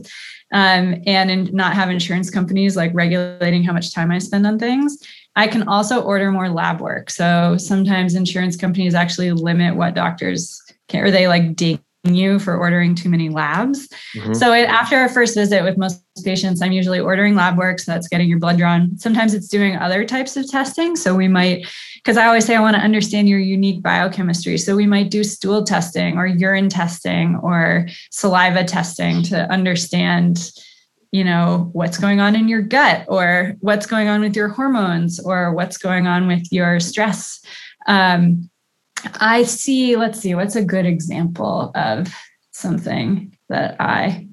um, and in, not have insurance companies like regulating how much time I spend on things. I can also order more lab work. So sometimes insurance companies actually limit what doctors can, or they like ding you for ordering too many labs. Mm-hmm. So it, after a first visit with most patients, I'm usually ordering lab work. So that's getting your blood drawn. Sometimes it's doing other types of testing. So we might, because I always say I want to understand your unique biochemistry. So we might do stool testing or urine testing or saliva testing to understand you know what's going on in your gut or what's going on with your hormones or what's going on with your stress. Um, i see let's see what's a good example of something that i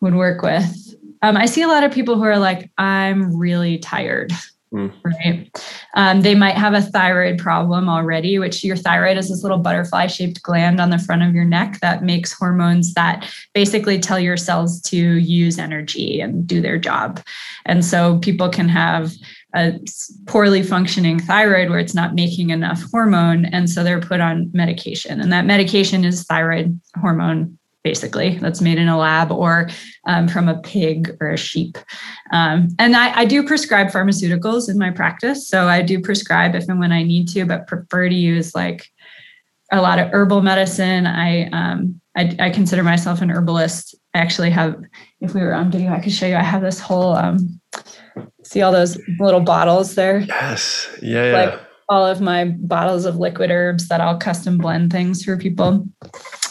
would work with? Um, i see a lot of people who are like i'm really tired Mm. Right. Um, they might have a thyroid problem already, which your thyroid is this little butterfly shaped gland on the front of your neck that makes hormones that basically tell your cells to use energy and do their job. And so people can have a poorly functioning thyroid where it's not making enough hormone. And so they're put on medication. And that medication is thyroid hormone basically that's made in a lab or um, from a pig or a sheep. Um, and I, I, do prescribe pharmaceuticals in my practice so i do prescribe if and when i need to but prefer to use like a lot of herbal medicine. I um, I, I, consider myself an herbalist. I actually have if we were on video i could show you i have this whole um, see all those little bottles there? Yes. Yeah, yeah. like all of my bottles of liquid herbs that I'll custom blend things for people.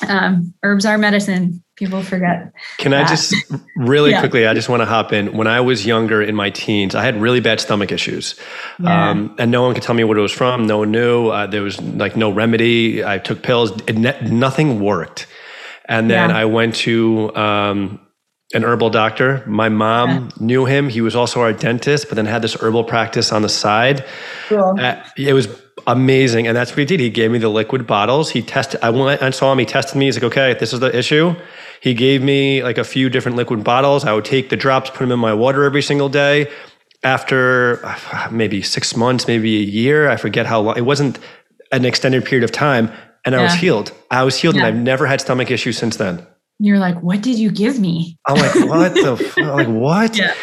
Um, herbs are medicine. people forget. Can that. I just really yeah. quickly? I just want to hop in. When I was younger in my teens, I had really bad stomach issues, yeah. um, and no one could tell me what it was from. No one knew. Uh, there was like no remedy. I took pills. Ne- nothing worked. And then yeah. I went to um, an herbal doctor. My mom knew him. He was also our dentist, but then had this herbal practice on the side. Cool. Uh, it was amazing. And that's what he did. He gave me the liquid bottles. He tested, I went and saw him. He tested me. He's like, okay, this is the issue. He gave me like a few different liquid bottles. I would take the drops, put them in my water every single day. After uh, maybe six months, maybe a year, I forget how long, it wasn't an extended period of time. And I yeah. was healed. I was healed yeah. and I've never had stomach issues since then. You're like, what did you give me? I'm like, what the, f-? like, what? (laughs) Yeah.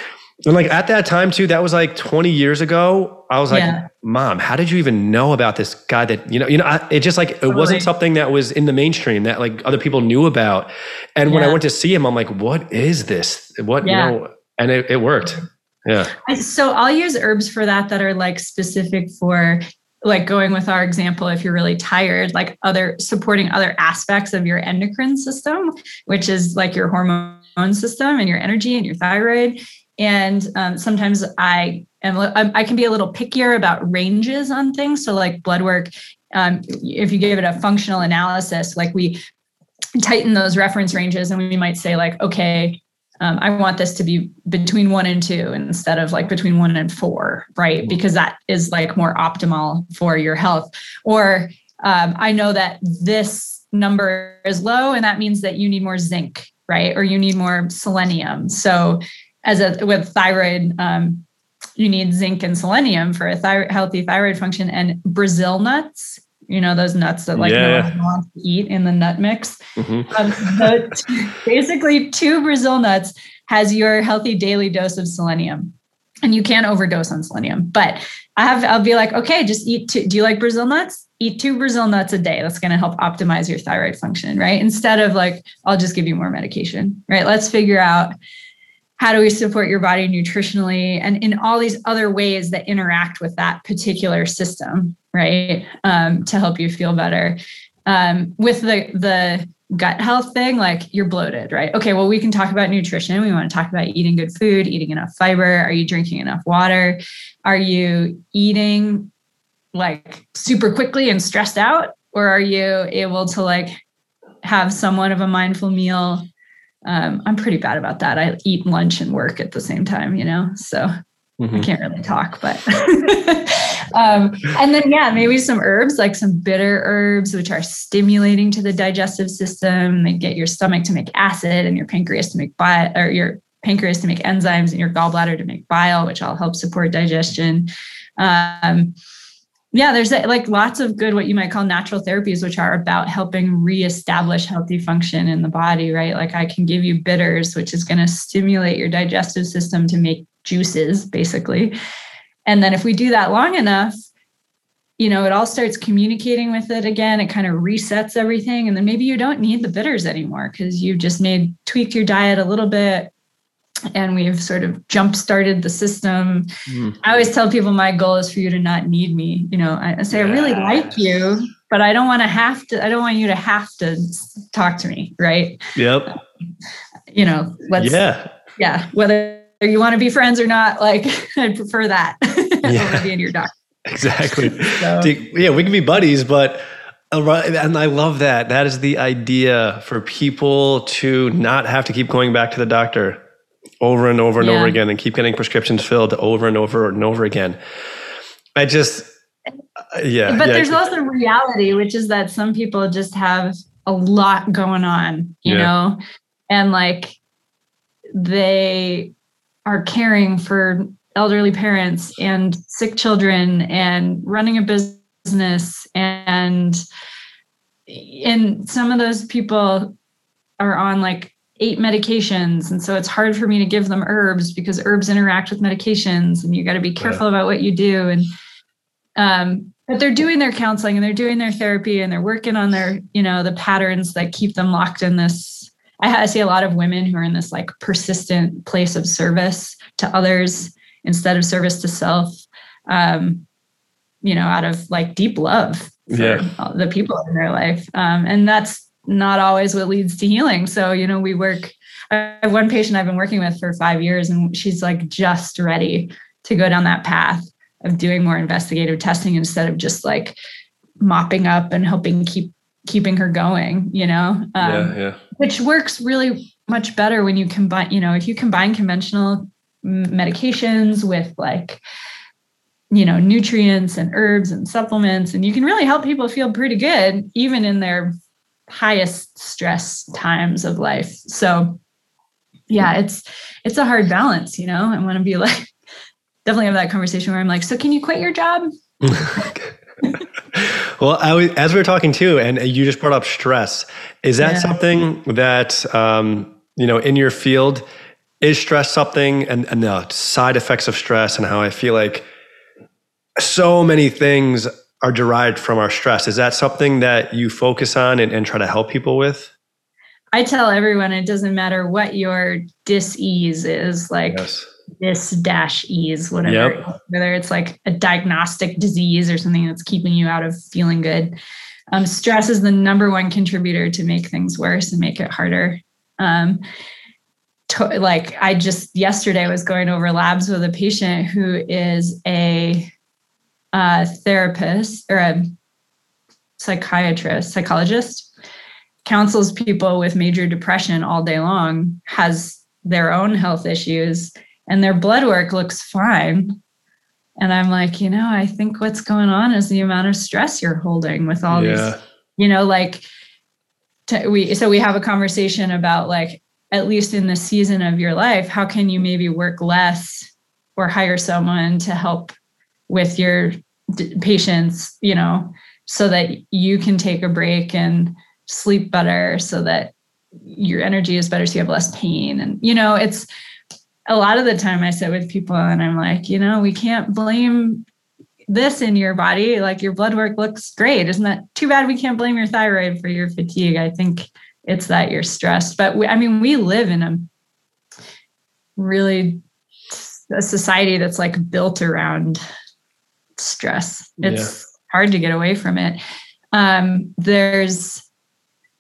And like at that time too, that was like 20 years ago. I was like, yeah. "Mom, how did you even know about this guy that you know? You know, I, it just like it totally. wasn't something that was in the mainstream that like other people knew about." And yeah. when I went to see him, I'm like, "What is this? What yeah. you know?" And it, it worked. Yeah. So I'll use herbs for that that are like specific for like going with our example if you're really tired like other supporting other aspects of your endocrine system which is like your hormone system and your energy and your thyroid and um, sometimes I am I can be a little pickier about ranges on things. So like blood work, um, if you give it a functional analysis, like we tighten those reference ranges, and we might say like, okay, um, I want this to be between one and two instead of like between one and four, right? Mm-hmm. Because that is like more optimal for your health. Or um, I know that this number is low, and that means that you need more zinc, right? Or you need more selenium. So as a with thyroid um, you need zinc and selenium for a thyroid, healthy thyroid function and brazil nuts you know those nuts that like yeah. no one wants to eat in the nut mix. Mm-hmm. um, (laughs) basically two brazil nuts has your healthy daily dose of selenium and you can't overdose on selenium. But i have i'll be like okay just eat two do you like brazil nuts? Eat two brazil nuts a day. That's going to help optimize your thyroid function right? Instead of like i'll just give you more medication right? Let's figure out how do we support your body nutritionally and in all these other ways that interact with that particular system right um, to help you feel better. Um, with the the gut health thing like you're bloated right? Okay well we can talk about nutrition. We want to talk about eating good food eating enough fiber. Are you drinking enough water? Are you eating like super quickly and stressed out? Or are you able to like have somewhat of a mindful meal um, I'm pretty bad about that. I eat lunch and work at the same time, you know, so mm-hmm. I can't really talk, but. (laughs) um, and then, yeah, maybe some herbs, like some bitter herbs, which are stimulating to the digestive system. They get your stomach to make acid and your pancreas to make bile, or your pancreas to make enzymes and your gallbladder to make bile, which all help support digestion. Um, yeah, there's like lots of good, what you might call natural therapies, which are about helping reestablish healthy function in the body, right? Like I can give you bitters, which is going to stimulate your digestive system to make juices, basically. And then if we do that long enough, you know, it all starts communicating with it again. It kind of resets everything. And then maybe you don't need the bitters anymore because you've just made tweaked your diet a little bit and we've sort of jump started the system. Mm. I always tell people my goal is for you to not need me. You know, I say yes. I really like you, but I don't want to have to. I don't want you to have to talk to me, right? Yep. You know, let's. Yeah. Yeah. Whether you want to be friends or not, like (laughs) I'd prefer that (laughs) yeah. over being your doctor. (laughs) Exactly. so. Yeah, we can be buddies, but. And I love that. That is the idea for people to not have to keep going back to the doctor over and over and yeah. over again and keep getting prescriptions filled over and over and over again. I just, uh, yeah. But yeah. there's also reality, which is that some people just have a lot going on, you yeah. know, and like they are caring for elderly parents and sick children and running a business and and some of those people are on like eight medications. And so it's hard for me to give them herbs because herbs interact with medications and you got to be careful about what you do. And um, but they're doing their counseling and they're doing their therapy and they're working on their you know the patterns that keep them locked in this. I, I see a lot of women who are in this like persistent place of service to others instead of service to self um, you know out of like deep love for yeah. the people in their life. Um, and that's not always what leads to healing. So, you know, we work, I have one patient I've been working with for five years, and she's like just ready to go down that path of doing more investigative testing instead of just like mopping up and hoping keep keeping her going, you know? Um, yeah, yeah. Which works really much better when you combine, you know, if you combine conventional medications with like, you know, nutrients and herbs and supplements, and you can really help people feel pretty good, even in their highest stress times of life. So yeah, it's it's a hard balance, you know. I want to be like (laughs) definitely have that conversation where I'm like, so can you quit your job? (laughs) well, I, as we were talking too, and you just brought up stress. Is that yeah. something that um, you know in your field? Is stress something, and, and the side effects of stress, and how I feel like so many things are derived from our stress. Is that something that you focus on and, and try to help people with? I tell everyone it doesn't matter what your dis-ease is, like yes this dash ease, whatever, yep. whether it's like a diagnostic disease or something that's keeping you out of feeling good. Um, stress is the number one contributor to make things worse and make it harder. Um, to, like I just yesterday was going over labs with a patient who is a uh, therapist or a psychiatrist, psychologist, counsels people with major depression all day long, has their own health issues and their blood work looks fine. And I'm like, you know, I think what's going on is the amount of stress you're holding with all yeah. these, you know, like to, we, so we have a conversation about like, at least in the season of your life, how can you maybe work less or hire someone to help with your d- patients, you know, so that you can take a break and sleep better so that your energy is better so you have less pain and you know it's a lot of the time I sit with people and I'm like, you know, we can't blame this in your body. Like your blood work looks great. Isn't that too bad? We can't blame your thyroid for your fatigue. I think it's that you're stressed. But we, I mean, we live in a really a society that's like built around stress. It's yeah. hard to get away from it. Um, there's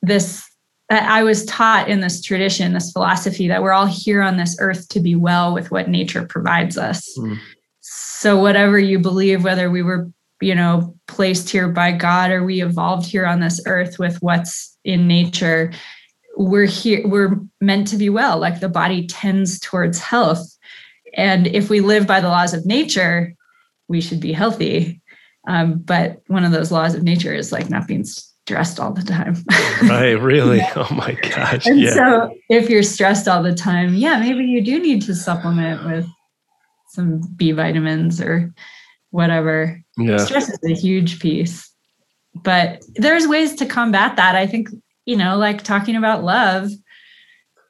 this I was taught in this tradition, this philosophy that we're all here on this earth to be well with what nature provides us. Mm. So, whatever you believe, whether we were, you know, placed here by God or we evolved here on this earth with what's in nature, we're here, we're meant to be well. Like the body tends towards health. And if we live by the laws of nature, we should be healthy. Um, but one of those laws of nature is like not being stressed all the time. (laughs) right, really? yeah. Oh my gosh. And yeah. so if you're stressed all the time, yeah, maybe you do need to supplement with some B vitamins or whatever. Yeah. Stress is a huge piece. But there's ways to combat that. I think, you know, like talking about love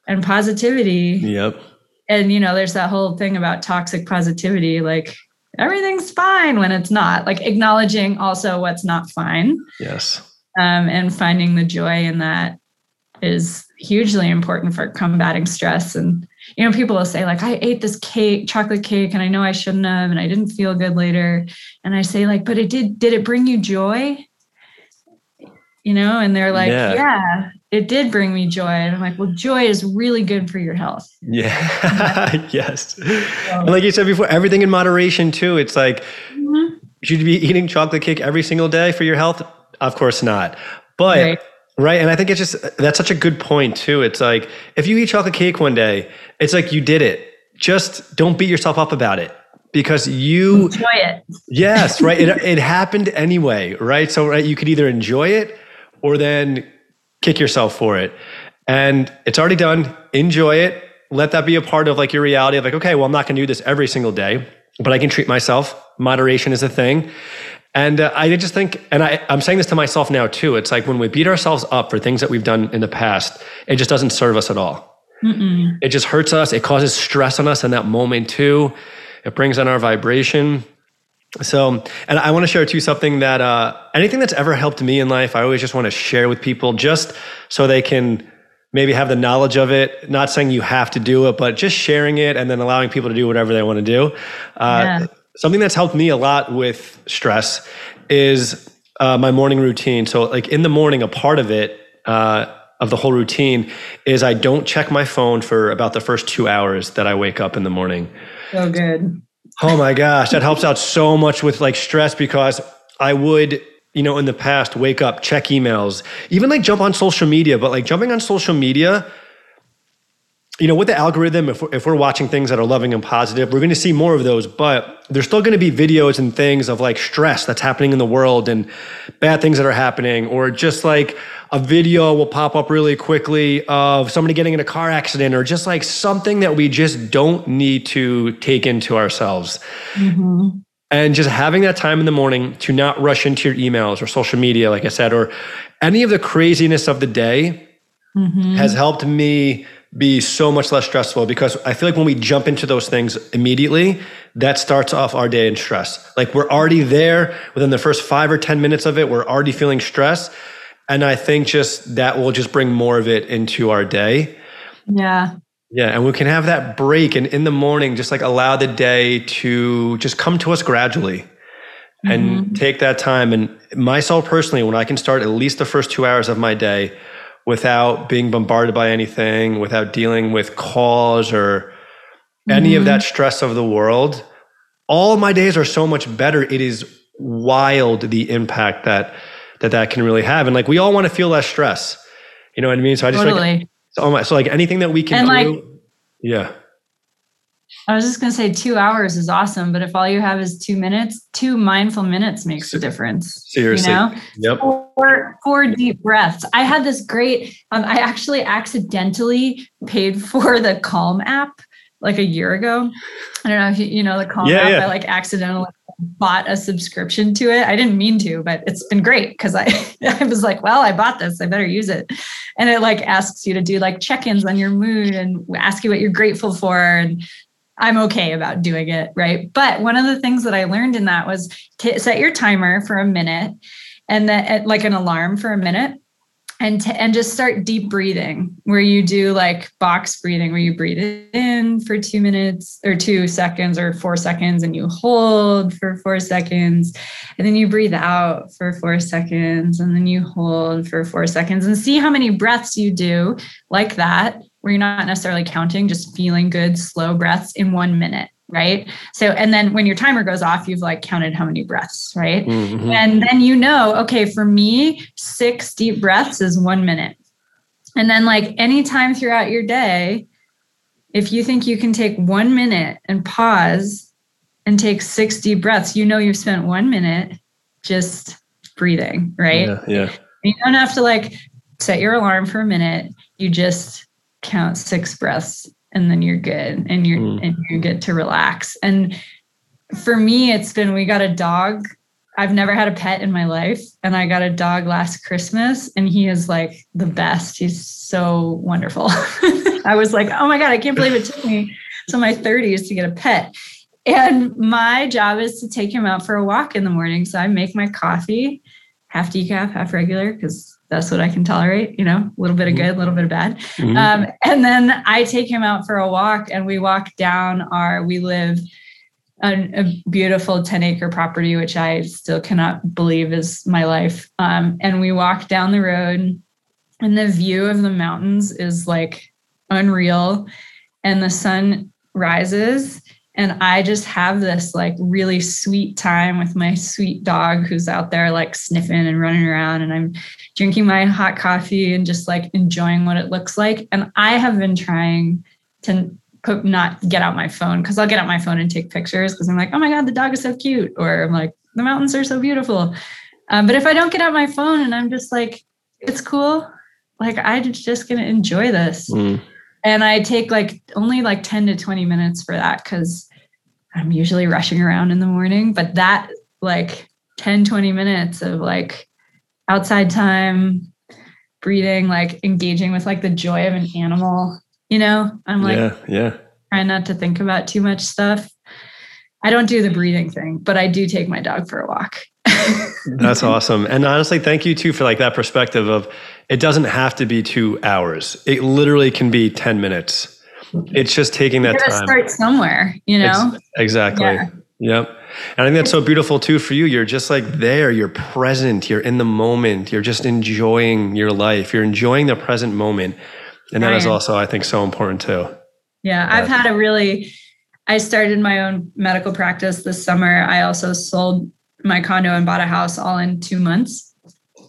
and positivity. Yep. And you know, there's that whole thing about toxic positivity like everything's fine when it's not. Like acknowledging also what's not fine. Yes. um, and finding the joy in that is hugely important for combating stress. And you know people will say like i ate this cake chocolate cake and i know i shouldn't have and i didn't feel good later. And i say like but it did did it bring you joy? You know and they're like yeah, yeah it did bring me joy and i'm like well joy is really good for your health yeah (laughs) yes and like you said before everything in moderation too it's like mm-hmm. should you be eating chocolate cake every single day for your health of course not. But right. right. And I think it's just that's such a good point too. It's like if you eat chocolate cake one day, it's like you did it. Just don't beat yourself up about it because you enjoy it. Yes, right. (laughs) it, it happened anyway, right? So right, you could either enjoy it or then kick yourself for it. And it's already done. Enjoy it. Let that be a part of like your reality of like, okay, well, I'm not going to do this every single day, but I can treat myself. Moderation is a thing. And uh, I just think, and I, I'm saying this to myself now too. It's like when we beat ourselves up for things that we've done in the past, it just doesn't serve us at all. Mm-mm. It just hurts us. It causes stress on us in that moment too. It brings on our vibration. So, and I want to share too something that uh, anything that's ever helped me in life, I always just want to share with people just so they can maybe have the knowledge of it. Not saying you have to do it, but just sharing it and then allowing people to do whatever they want to do. Uh, yeah something that's helped me a lot with stress is uh, my morning routine. So, like in the morning, a part of it uh, of the whole routine is I don't check my phone for about the first two hours that I wake up in the morning. So good. Oh my gosh, that helps out so much with like stress because I would, you know, in the past wake up, check emails, even like jump on social media, but like jumping on social media you know, with the algorithm, if we're, if we're watching things that are loving and positive, we're going to see more of those. But there's still going to be videos and things of like stress that's happening in the world and bad things that are happening, or just like a video will pop up really quickly of somebody getting in a car accident, or just like something that we just don't need to take into ourselves. Mm-hmm. And just having that time in the morning to not rush into your emails or social media, like I said, or any of the craziness of the day mm-hmm. has helped me be so much less stressful because I feel like when we jump into those things immediately, that starts off our day in stress. Like we're already there within the first five or 10 minutes of it, we're already feeling stress. And I think just that will just bring more of it into our day. Yeah. Yeah. And we can have that break and in the morning, just like allow the day to just come to us gradually and mm-hmm. take that time. And myself personally, when I can start at least the first two hours of my day without being bombarded by anything, without dealing with calls or any mm-hmm. of that stress of the world, all my days are so much better. It is wild the impact that that that can really have. And like we all want to feel less stress. You know what I mean? So I just totally. like so, my, so like anything that we can and do. Like, yeah. I was just going to say two hours is awesome, but if all you have is two minutes, two mindful minutes makes a difference. Seriously. You know? Yep. Four, four deep breaths. I had this great, um, I actually accidentally paid for the Calm app like a year ago. I don't know if you, you know the Calm yeah, app. Yeah. I like accidentally bought a subscription to it. I didn't mean to, but it's been great because I, (laughs) I was like, well, I bought this. I better use it. And it like asks you to do like check-ins on your mood and ask you what you're grateful for and I'm okay about doing it, right? But one of the things that I learned in that was to set your timer for a minute and then like an alarm for a minute and to, and just start deep breathing where you do like box breathing where you breathe in for 2 minutes or 2 seconds or 4 seconds and you hold for 4 seconds and then you breathe out for 4 seconds and then you hold for 4 seconds and see how many breaths you do like that where you're not necessarily counting, just feeling good, slow breaths in one minute. Right. So, and then when your timer goes off, you've like counted how many breaths. Right. Mm-hmm. And then you know, okay, for me, six deep breaths is one minute. And then, like anytime throughout your day, if you think you can take one minute and pause and take six deep breaths, you know you've spent one minute just breathing, right? Yeah. yeah. You don't have to like set your alarm for a minute. You just count six breaths and then you're good and you're mm. and you get to relax. And for me it's been we got a dog. I've never had a pet in my life and i got a dog last christmas and he is like the best. He's so wonderful. (laughs) I was like oh my god i can't believe it took me to my 30s to get a pet. And my job is to take him out for a walk in the morning so i make my coffee half decaf half regular because that's what I can tolerate, you know, a little bit of good, a little bit of bad. Mm-hmm. Um, and then I take him out for a walk and we walk down our, we live on a beautiful 10 acre property, which I still cannot believe is my life. Um, and we walk down the road and the view of the mountains is like unreal. And the sun rises and I just have this like really sweet time with my sweet dog who's out there like sniffing and running around. And I'm drinking my hot coffee and just like enjoying what it looks like. And I have been trying to not get out my phone because I'll get out my phone and take pictures because I'm like, oh my God, the dog is so cute. Or I'm like, the mountains are so beautiful. Um, but if I don't get out my phone and I'm just like, it's cool, like I'm just going to enjoy this. Mm and I take like only like 10 to 20 minutes for that because I'm usually rushing around in the morning. But that like 10, 20 minutes of like outside time, breathing, like engaging with like the joy of an animal, you know, I'm like, yeah, yeah. trying not to think about too much stuff. I don't do the breathing thing, but I do take my dog for a walk. (laughs) That's awesome. And honestly, thank you too for like that perspective of it doesn't have to be two hours. It literally can be 10 minutes. It's just taking that time. Start somewhere, you know? exactly. Yeah. Yep. And I think that's so beautiful too for you. You're just like there, you're present, you're in the moment, you're just enjoying your life, you're enjoying the present moment. And that is also, I think, so important too. Yeah, I've had a really, I started my own medical practice this summer. I also sold my condo and bought a house all in two months.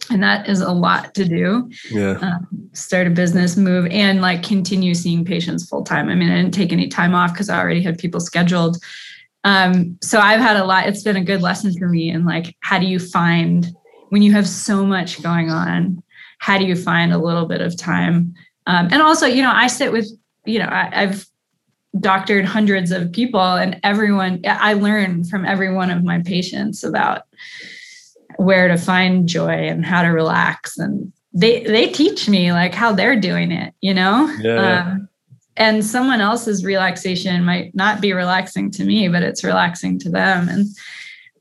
And that is a lot to do. Yeah. Um, start a business, move, and like continue seeing patients full time. I mean, I didn't take any time off because I already had people scheduled. Um, so I've had a lot, it's been a good lesson for me. And like, how do you find when you have so much going on? How do you find a little bit of time? Um, and also, you know, I sit with, you know, I, I've doctored hundreds of people and everyone i learn from every one of my patients about where to find joy and how to relax and they they teach me like how they're doing it you know yeah. Um, and someone else's relaxation might not be relaxing to me but it's relaxing to them and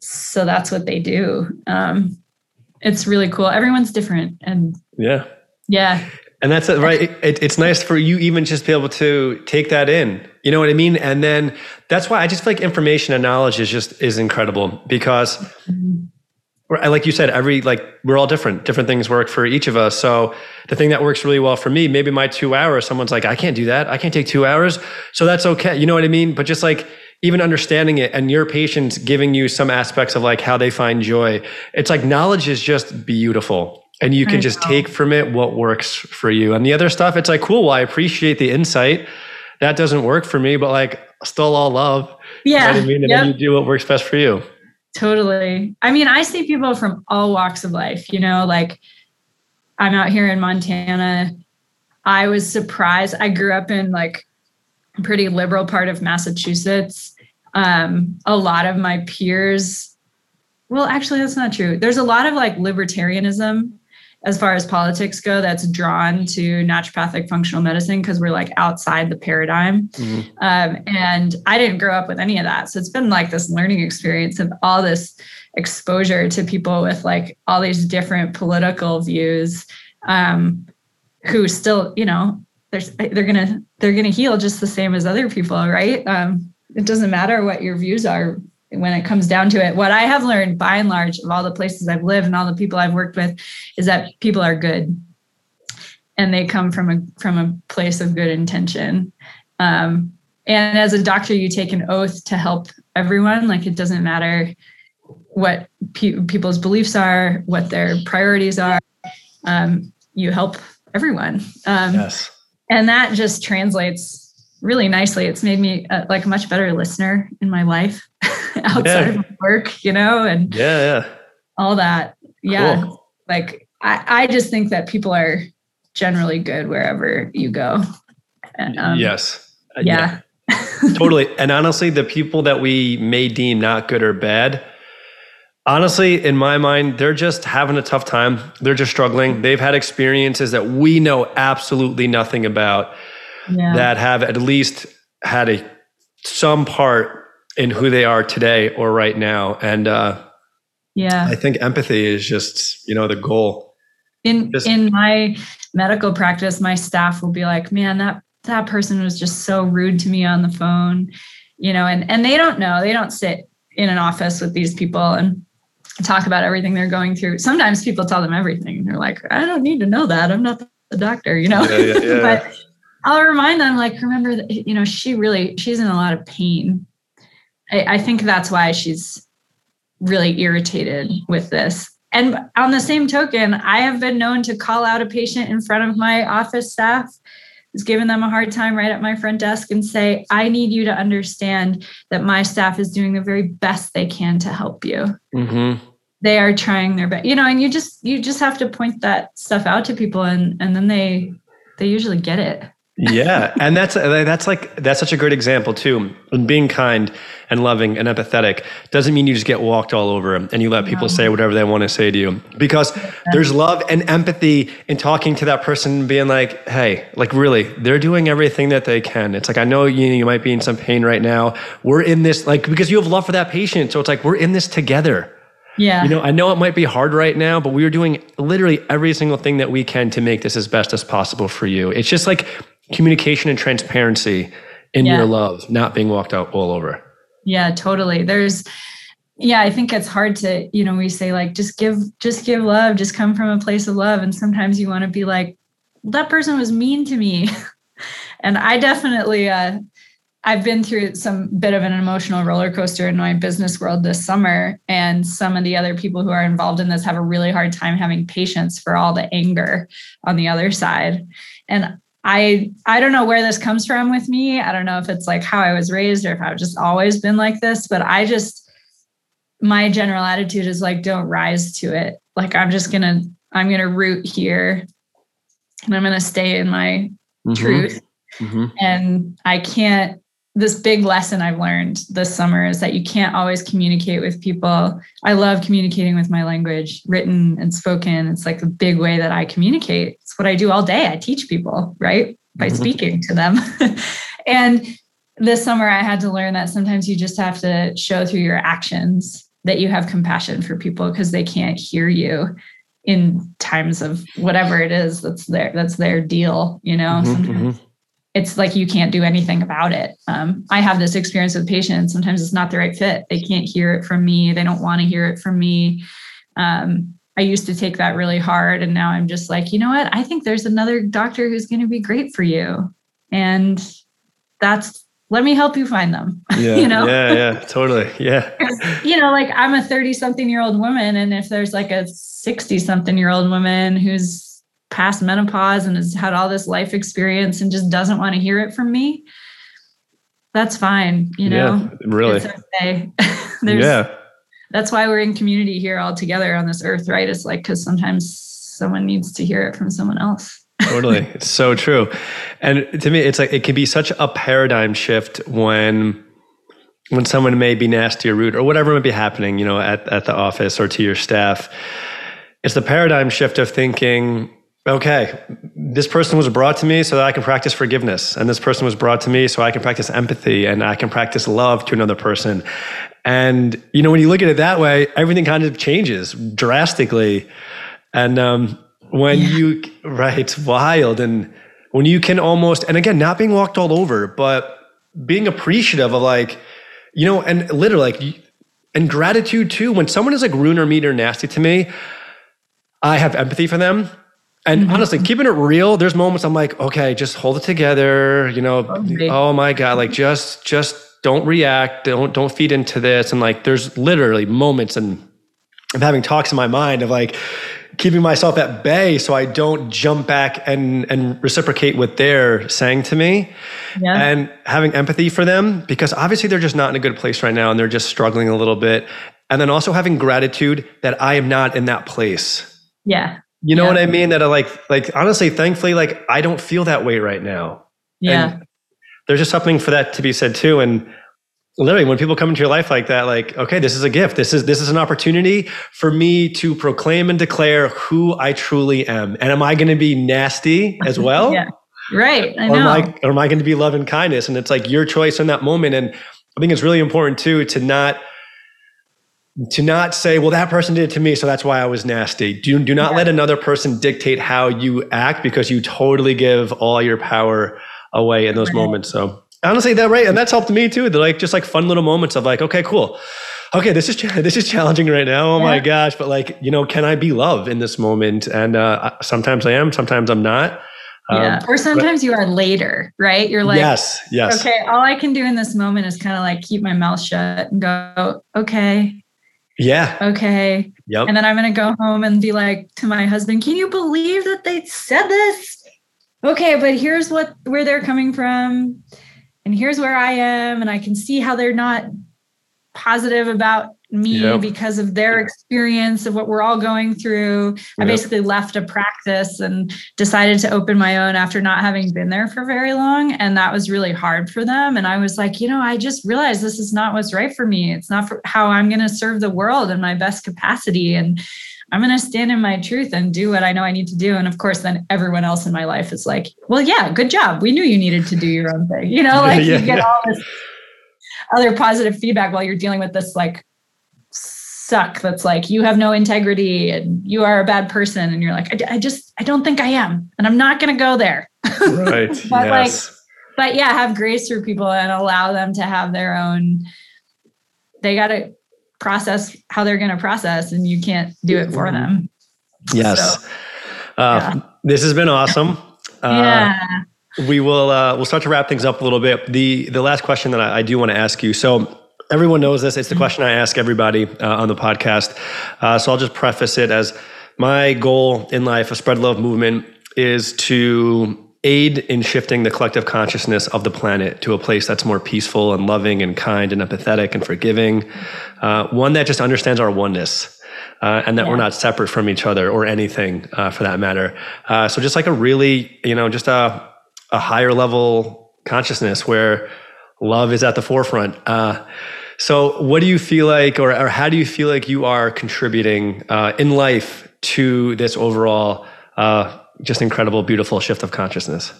so that's what they do um, it's really cool everyone's different and yeah yeah and that's it, right. It, it's nice for you even just be able to take that in. You know what I mean? And then that's why I just feel like information and knowledge is just is incredible because, mm-hmm. Like you said, every like we're all different. Different things work for each of us. So the thing that works really well for me, maybe my two hours. Someone's like, I can't do that. I can't take two hours. So that's okay. You know what I mean? But just like even understanding it and your patients giving you some aspects of like how they find joy. It's like knowledge is just beautiful and you can just take from it what works for you. And the other stuff, it's like, cool. Well, I appreciate the insight. That doesn't work for me, but like, still all love. Yeah. You know I mean? And yep. then you do what works best for you. Totally. I mean, I see people from all walks of life, you know, like I'm out here in Montana. I was surprised. I grew up in like a pretty liberal part of Massachusetts. Um, a lot of my peers, well, actually, that's not true. There's a lot of like libertarianism as far as politics go that's drawn to naturopathic functional medicine because we're like outside the paradigm. Mm-hmm. um, and i didn't grow up with any of that. So it's been like this learning experience of all this exposure to people with like all these different political views um, who still you know they're, they're gonna they're gonna heal just the same as other people right? Um, it doesn't matter what your views are when it comes down to it. What I have learned by and large of all the places I've lived and all the people I've worked with is that people are good and they come from a from a place of good intention. Um, and as a doctor, you take an oath to help everyone. Like it doesn't matter what pe- people's beliefs are, what their priorities are. Um, you help everyone. Um, yes. And that just translates really nicely. It's made me uh, like a much better listener in my life (laughs) outside yeah. of work, you know, and yeah, yeah, all that. Yeah. Cool. Like I, I just think that people are generally good wherever you go. Um, yes. Uh, yeah. yeah. (laughs) totally. And honestly, the people that we may deem not good or bad, honestly, in my mind, they're just having a tough time. They're just struggling. They've had experiences that we know absolutely nothing about yeah. that have at least had a some part in who they are today or right now. And uh, yeah, I think empathy is just you know the goal. In just, in my medical practice, my staff will be like, "Man, that that person was just so rude to me on the phone," you know, and and they don't know, they don't sit in an office with these people and talk about everything they're going through. Sometimes people tell them everything. And they're like, "I don't need to know that. I'm not the doctor," you know. Yeah, yeah, yeah. (laughs) but I'll remind them, like, remember that you know she really she's in a lot of pain I, I think that's why she's really irritated with this. And on the same token, I have been known to call out a patient in front of my office staff is giving them a hard time right at my front desk and say, I need you to understand that my staff is doing the very best they can to help you. Mm-hmm. They are trying their best, you know, and you just you just have to point that stuff out to people and and then they they usually get it yeah, and that's uh, that's like that's such a great example too. and Being kind and loving and empathetic doesn't mean you just get walked all over and you let people say whatever they want to say to you. Because there's love and empathy in talking to that person, and being like, "Hey, like really, they're doing everything that they can." It's like I know you you might be in some pain right now. We're in this like because you have love for that patient, so it's like we're in this together. Yeah. You know, I know it might be hard right now, but we are doing literally every single thing that we can to make this as best as possible for you. It's just like communication and transparency in yeah. your love, not being walked out all over. Yeah, totally. There's yeah i think it's hard to you know we say like just give just give love just come from a place of love and sometimes you want to be like that person was mean to me (laughs) and i definitely uh i've been through some bit of an emotional roller coaster in my business world this summer and some of the other people who are involved in this have a really hard time having patience for all the anger on the other side and I I don't know where this comes from with me. I don't know if it's like how I was raised or if I've just always been like this, but I just my general attitude is like don't rise to it like i'm just gonna i'm gonna root here and i'm gonna stay in my mm-hmm. truth mm-hmm. and i can't this big lesson i've learned this summer is that you can't always communicate with people. I love communicating with my language written and spoken. It's like a big way that i communicate. It's what i do all day. I teach people right? By mm-hmm. speaking to them. (laughs) And this summer i had to learn that sometimes you just have to show through your actions that you have compassion for people because they can't hear you in times of whatever it is that's their that's their deal you know? Mm-hmm, mm-hmm. It's like you can't do anything about it um, i have this experience with patients sometimes it's not the right fit they can't hear it from me they don't want to hear it from me um, i used to take that really hard and now i'm just like you know what i think there's another doctor who's going to be great for you and that's let me help you find them. (laughs) Yeah. you know? Yeah, yeah, totally. Yeah. (laughs) you know, like I'm a 30 something year old woman. And if there's like a 60 something year old woman who's past menopause and has had all this life experience and just doesn't want to hear it from me, that's fine. You know, yeah, really. Okay. (laughs) yeah. That's why we're in community here all together on this earth, right? It's like, because sometimes someone needs to hear it from someone else (laughs) totally. It's so true. And to me, it's like it can be such a paradigm shift when when someone may be nasty or rude or whatever might be happening, you know, at, at the office or to your staff. It's the paradigm shift of thinking, okay, this person was brought to me so that I can practice forgiveness. And this person was brought to me so I can practice empathy and I can practice love to another person. And, you know, when you look at it that way, everything kind of changes drastically. And um, when yeah. you right it's wild and when you can almost and again not being walked all over but being appreciative of like you know and literally like and gratitude too when someone is like rude or mean or nasty to me i have empathy for them and mm-hmm. honestly keeping it real there's moments i'm like okay just hold it together you know okay. oh my god like just just don't react don't don't feed into this and like there's literally moments and I'm having talks in my mind of like keeping myself at bay so I don't jump back and and reciprocate what they're saying to me. Yeah. And having empathy for them because obviously they're just not in a good place right now and they're just struggling a little bit. And then also having gratitude that I am not in that place. Yeah. You know yeah. what I mean? That I like like honestly, thankfully, like I don't feel that way right now. Yeah. And there's just something for that to be said too. And literally when people come into your life like that like okay this is a gift this is this is an opportunity for me to proclaim and declare who i truly am and am i going to be nasty as (laughs) well yeah right I or am i or am i going to be love and kindness and it's like your choice in that moment and i think it's really important too to not to not say well that person did it to me so that's why i was nasty do, do not yeah. let another person dictate how you act because you totally give all your power away in those right. moments so honestly that right and that's helped me too they're like just like fun little moments of like okay cool okay this is (laughs) this is challenging right now oh yeah. my gosh but like you know can i be love in this moment and uh, sometimes i am sometimes i'm not yeah. Um, or sometimes but, you are later, right? You're like, yes, yes. Okay, all I can do in this moment is kind of like keep my mouth shut and go, okay. Yeah. Okay. Yep. And then I'm going to go home and be like to my husband, can you believe that they said this? Okay, but here's what where they're coming from and here's where I am, and I can see how they're not positive about me yep. because of their experience of what we're all going through. Yep. I basically left a practice and decided to open my own after not having been there for very long. And that was really hard for them. And I was like, you know, I just realized this is not what's right for me. It's not for how I'm going to serve the world in my best capacity. And I'm going to stand in my truth and do what I know I need to do. And of course, then everyone else in my life is like, well, yeah, good job. We knew you needed to do your own thing. You know, (laughs) like yeah, you get yeah. all this other positive feedback while you're dealing with this like suck that's like, you have no integrity and you are a bad person. And you're like, I, I just, I don't think I am. And I'm not going to go there. Right. (laughs) but yes. like, but yeah, have grace for people and allow them to have their own, they got to, process how they're going to process and you can't do it for them. Yes. So, uh, yeah. This has been awesome. Uh, yeah. We will uh, we'll start to wrap things up a little bit. The the last question that I, I do want to ask you. So everyone knows this. It's the mm-hmm. question I ask everybody uh, on the podcast. Uh, so I'll just preface it as my goal in life, a spread love movement, is to aid in shifting the collective consciousness of the planet to a place that's more peaceful and loving and kind and empathetic and forgiving. Uh, one that just understands our oneness. Uh, and that yeah. we're not separate from each other or anything uh, for that matter. Uh, so just like a really, you know, just a, a higher level consciousness where love is at the forefront. Uh, so what do you feel like, or, or how do you feel like you are contributing uh, in life to this overall just incredible, beautiful shift of consciousness?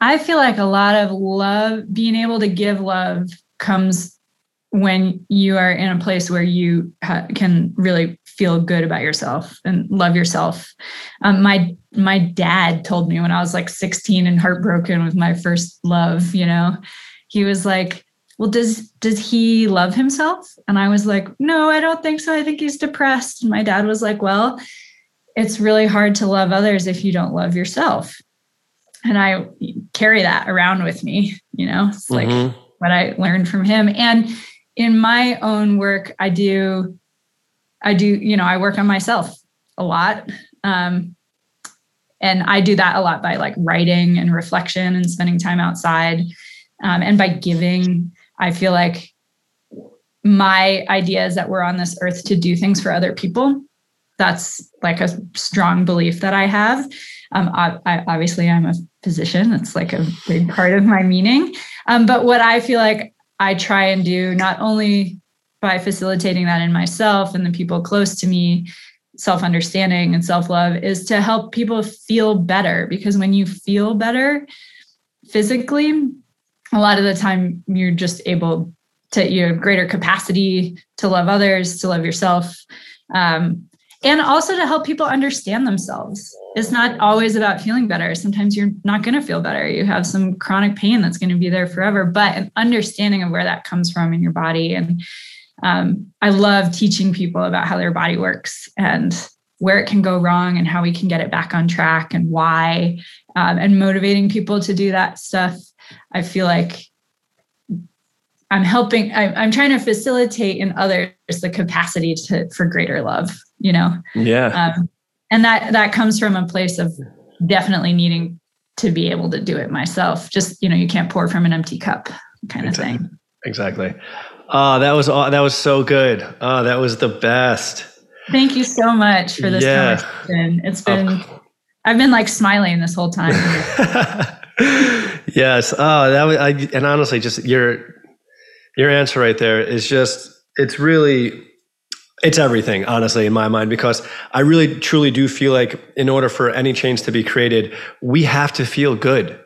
I feel like a lot of love, being able to give love comes when you are in a place where you ha- can really feel good about yourself and love yourself. Um, my my dad told me when I was like 16 and heartbroken with my first love, you know, he was like, "Well, does does he love himself?" And I was like, "No, I don't think so. I think he's depressed." And my dad was like, "Well, it's really hard to love others if you don't love yourself. And I carry that around with me, you know, it's like mm-hmm. what I learned from him. And in my own work, I do, I do, you know, I work on myself a lot. Um, and I do that a lot by like writing and reflection and spending time outside. Um, and by giving, I feel like my idea is that we're on this earth to do things for other people that's like a strong belief that I have. Um, I, I, obviously, I'm a physician. That's like a big part of my meaning. Um, but what I feel like I try and do, not only by facilitating that in myself and the people close to me, self understanding and self love, is to help people feel better. Because when you feel better physically, a lot of the time you're just able to, you have greater capacity to love others, to love yourself. Um, and also to help people understand themselves. It's not always about feeling better. Sometimes you're not going to feel better. You have some chronic pain that's going to be there forever, but an understanding of where that comes from in your body. And um, I love teaching people about how their body works and where it can go wrong and how we can get it back on track and why, um, and motivating people to do that stuff. I feel like I'm helping, I, I'm trying to facilitate in others the capacity to for greater love you know? Yeah. Um, and that that comes from a place of definitely needing to be able to do it myself. Just you know you can't pour from an empty cup kind of thing. Exactly oh that was that was so good. Oh that was the best. Thank you so much for this yeah. conversation. It's been i've been like smiling this whole time. (laughs) Yes. Oh that was I, and honestly just your your answer right there is just it's really it's everything, honestly, in my mind, because I really truly do feel like in order for any change to be created, we have to feel good.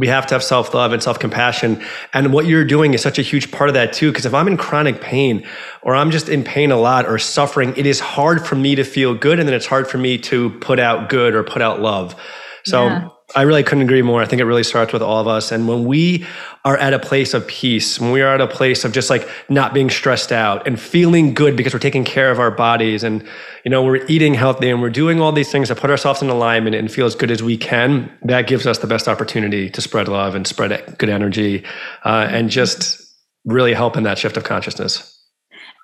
We have to have self love and self compassion. And what you're doing is such a huge part of that, too. Because if I'm in chronic pain or I'm just in pain a lot or suffering, it is hard for me to feel good. And then it's hard for me to put out good or put out love. So, yeah. I really couldn't agree more. I think it really starts with all of us. And when we are at a place of peace, when we are at a place of just like not being stressed out and feeling good because we're taking care of our bodies and, you know, we're eating healthy and we're doing all these things to put ourselves in alignment and feel as good as we can, that gives us the best opportunity to spread love and spread good energy uh, and just really help in that shift of consciousness.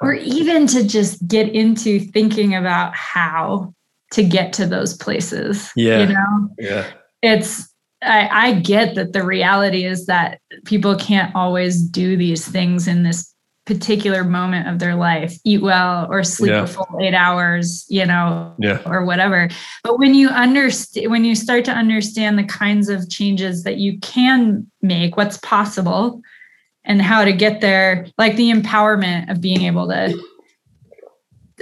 Or even to just get into thinking about how to get to those places. Yeah. You know? Yeah it's I, I get that the reality is that people can't always do these things in this particular moment of their life eat well or sleep yeah. a full eight hours you know yeah. or whatever but when you understand when you start to understand the kinds of changes that you can make what's possible and how to get there like the empowerment of being able to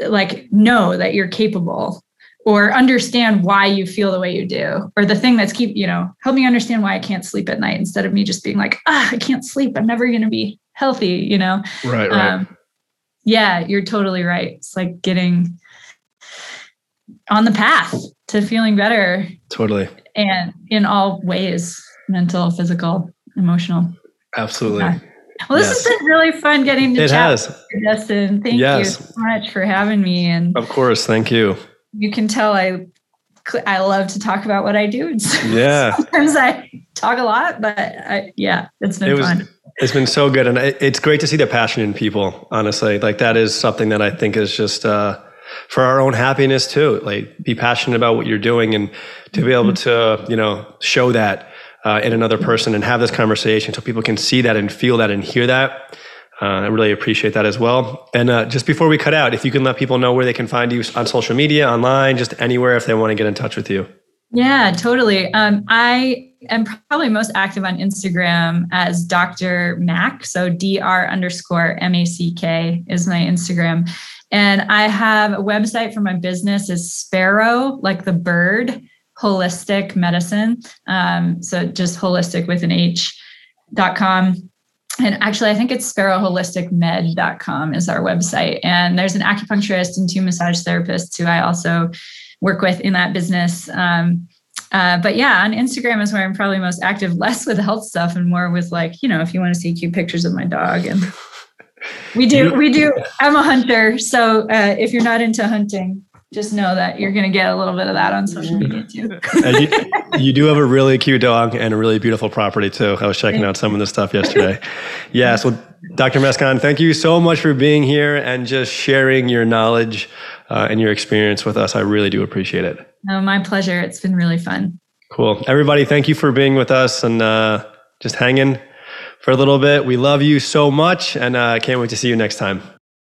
like know that you're capable or understand why you feel the way you do or the thing that's keep you know help me understand why i can't sleep at night instead of me just being like ah i can't sleep i'm never going to be healthy you know right right um, yeah you're totally right it's like getting on the path to feeling better totally and in all ways mental physical emotional absolutely yeah. Well, this yes. has been really fun getting to it chat has. with you, Justin. Thank yes. you so much for having me. And of course, thank you. You can tell I I love to talk about what I do. (laughs) Yeah. Sometimes I talk a lot, but I, yeah, it's been it was, fun. It's been so good, and it's great to see the passion in people. Honestly, like that is something that I think is just. Uh, for our own happiness too. Like be passionate about what you're doing and to be able mm-hmm. to, you know, show that uh, in another person and have this conversation so people can see that and feel that and hear that. Uh, I really appreciate that as well. And uh, just before we cut out, if you can let people know where they can find you on social media, online, just anywhere if they want to get in touch with you. Yeah, totally. Um, I am probably most active on Instagram as Dr. Mack. So Dr. underscore M A C K is my Instagram. And I have a website for my business is Sparrow, like the bird, holistic medicine. Um, so just holistic with an H dot com. And actually, I think it's sparrowholisticmed.com is our website. And there's an acupuncturist and two massage therapists who I also work with in that business. Um, uh, but yeah, on Instagram is where I'm probably most active, (laughs) less with health stuff and more with like, you know, if you want to see cute pictures of my dog and (laughs) we do, we do. (laughs) I'm a hunter. So uh, if you're not into hunting, just know that you're going to get a little bit of that on social media too. you, you, do have a really cute dog and a really beautiful property too. I was checking out some of the stuff yesterday. (laughs) Yeah. So, Dr. Mescon, thank you so much for being here and just sharing your knowledge uh, and your experience with us. I really do appreciate it. No, my pleasure. It's been really fun. Cool. Everybody, thank you for being with us and uh, just hanging for a little bit. We love you so much and I uh, can't wait to see you next time.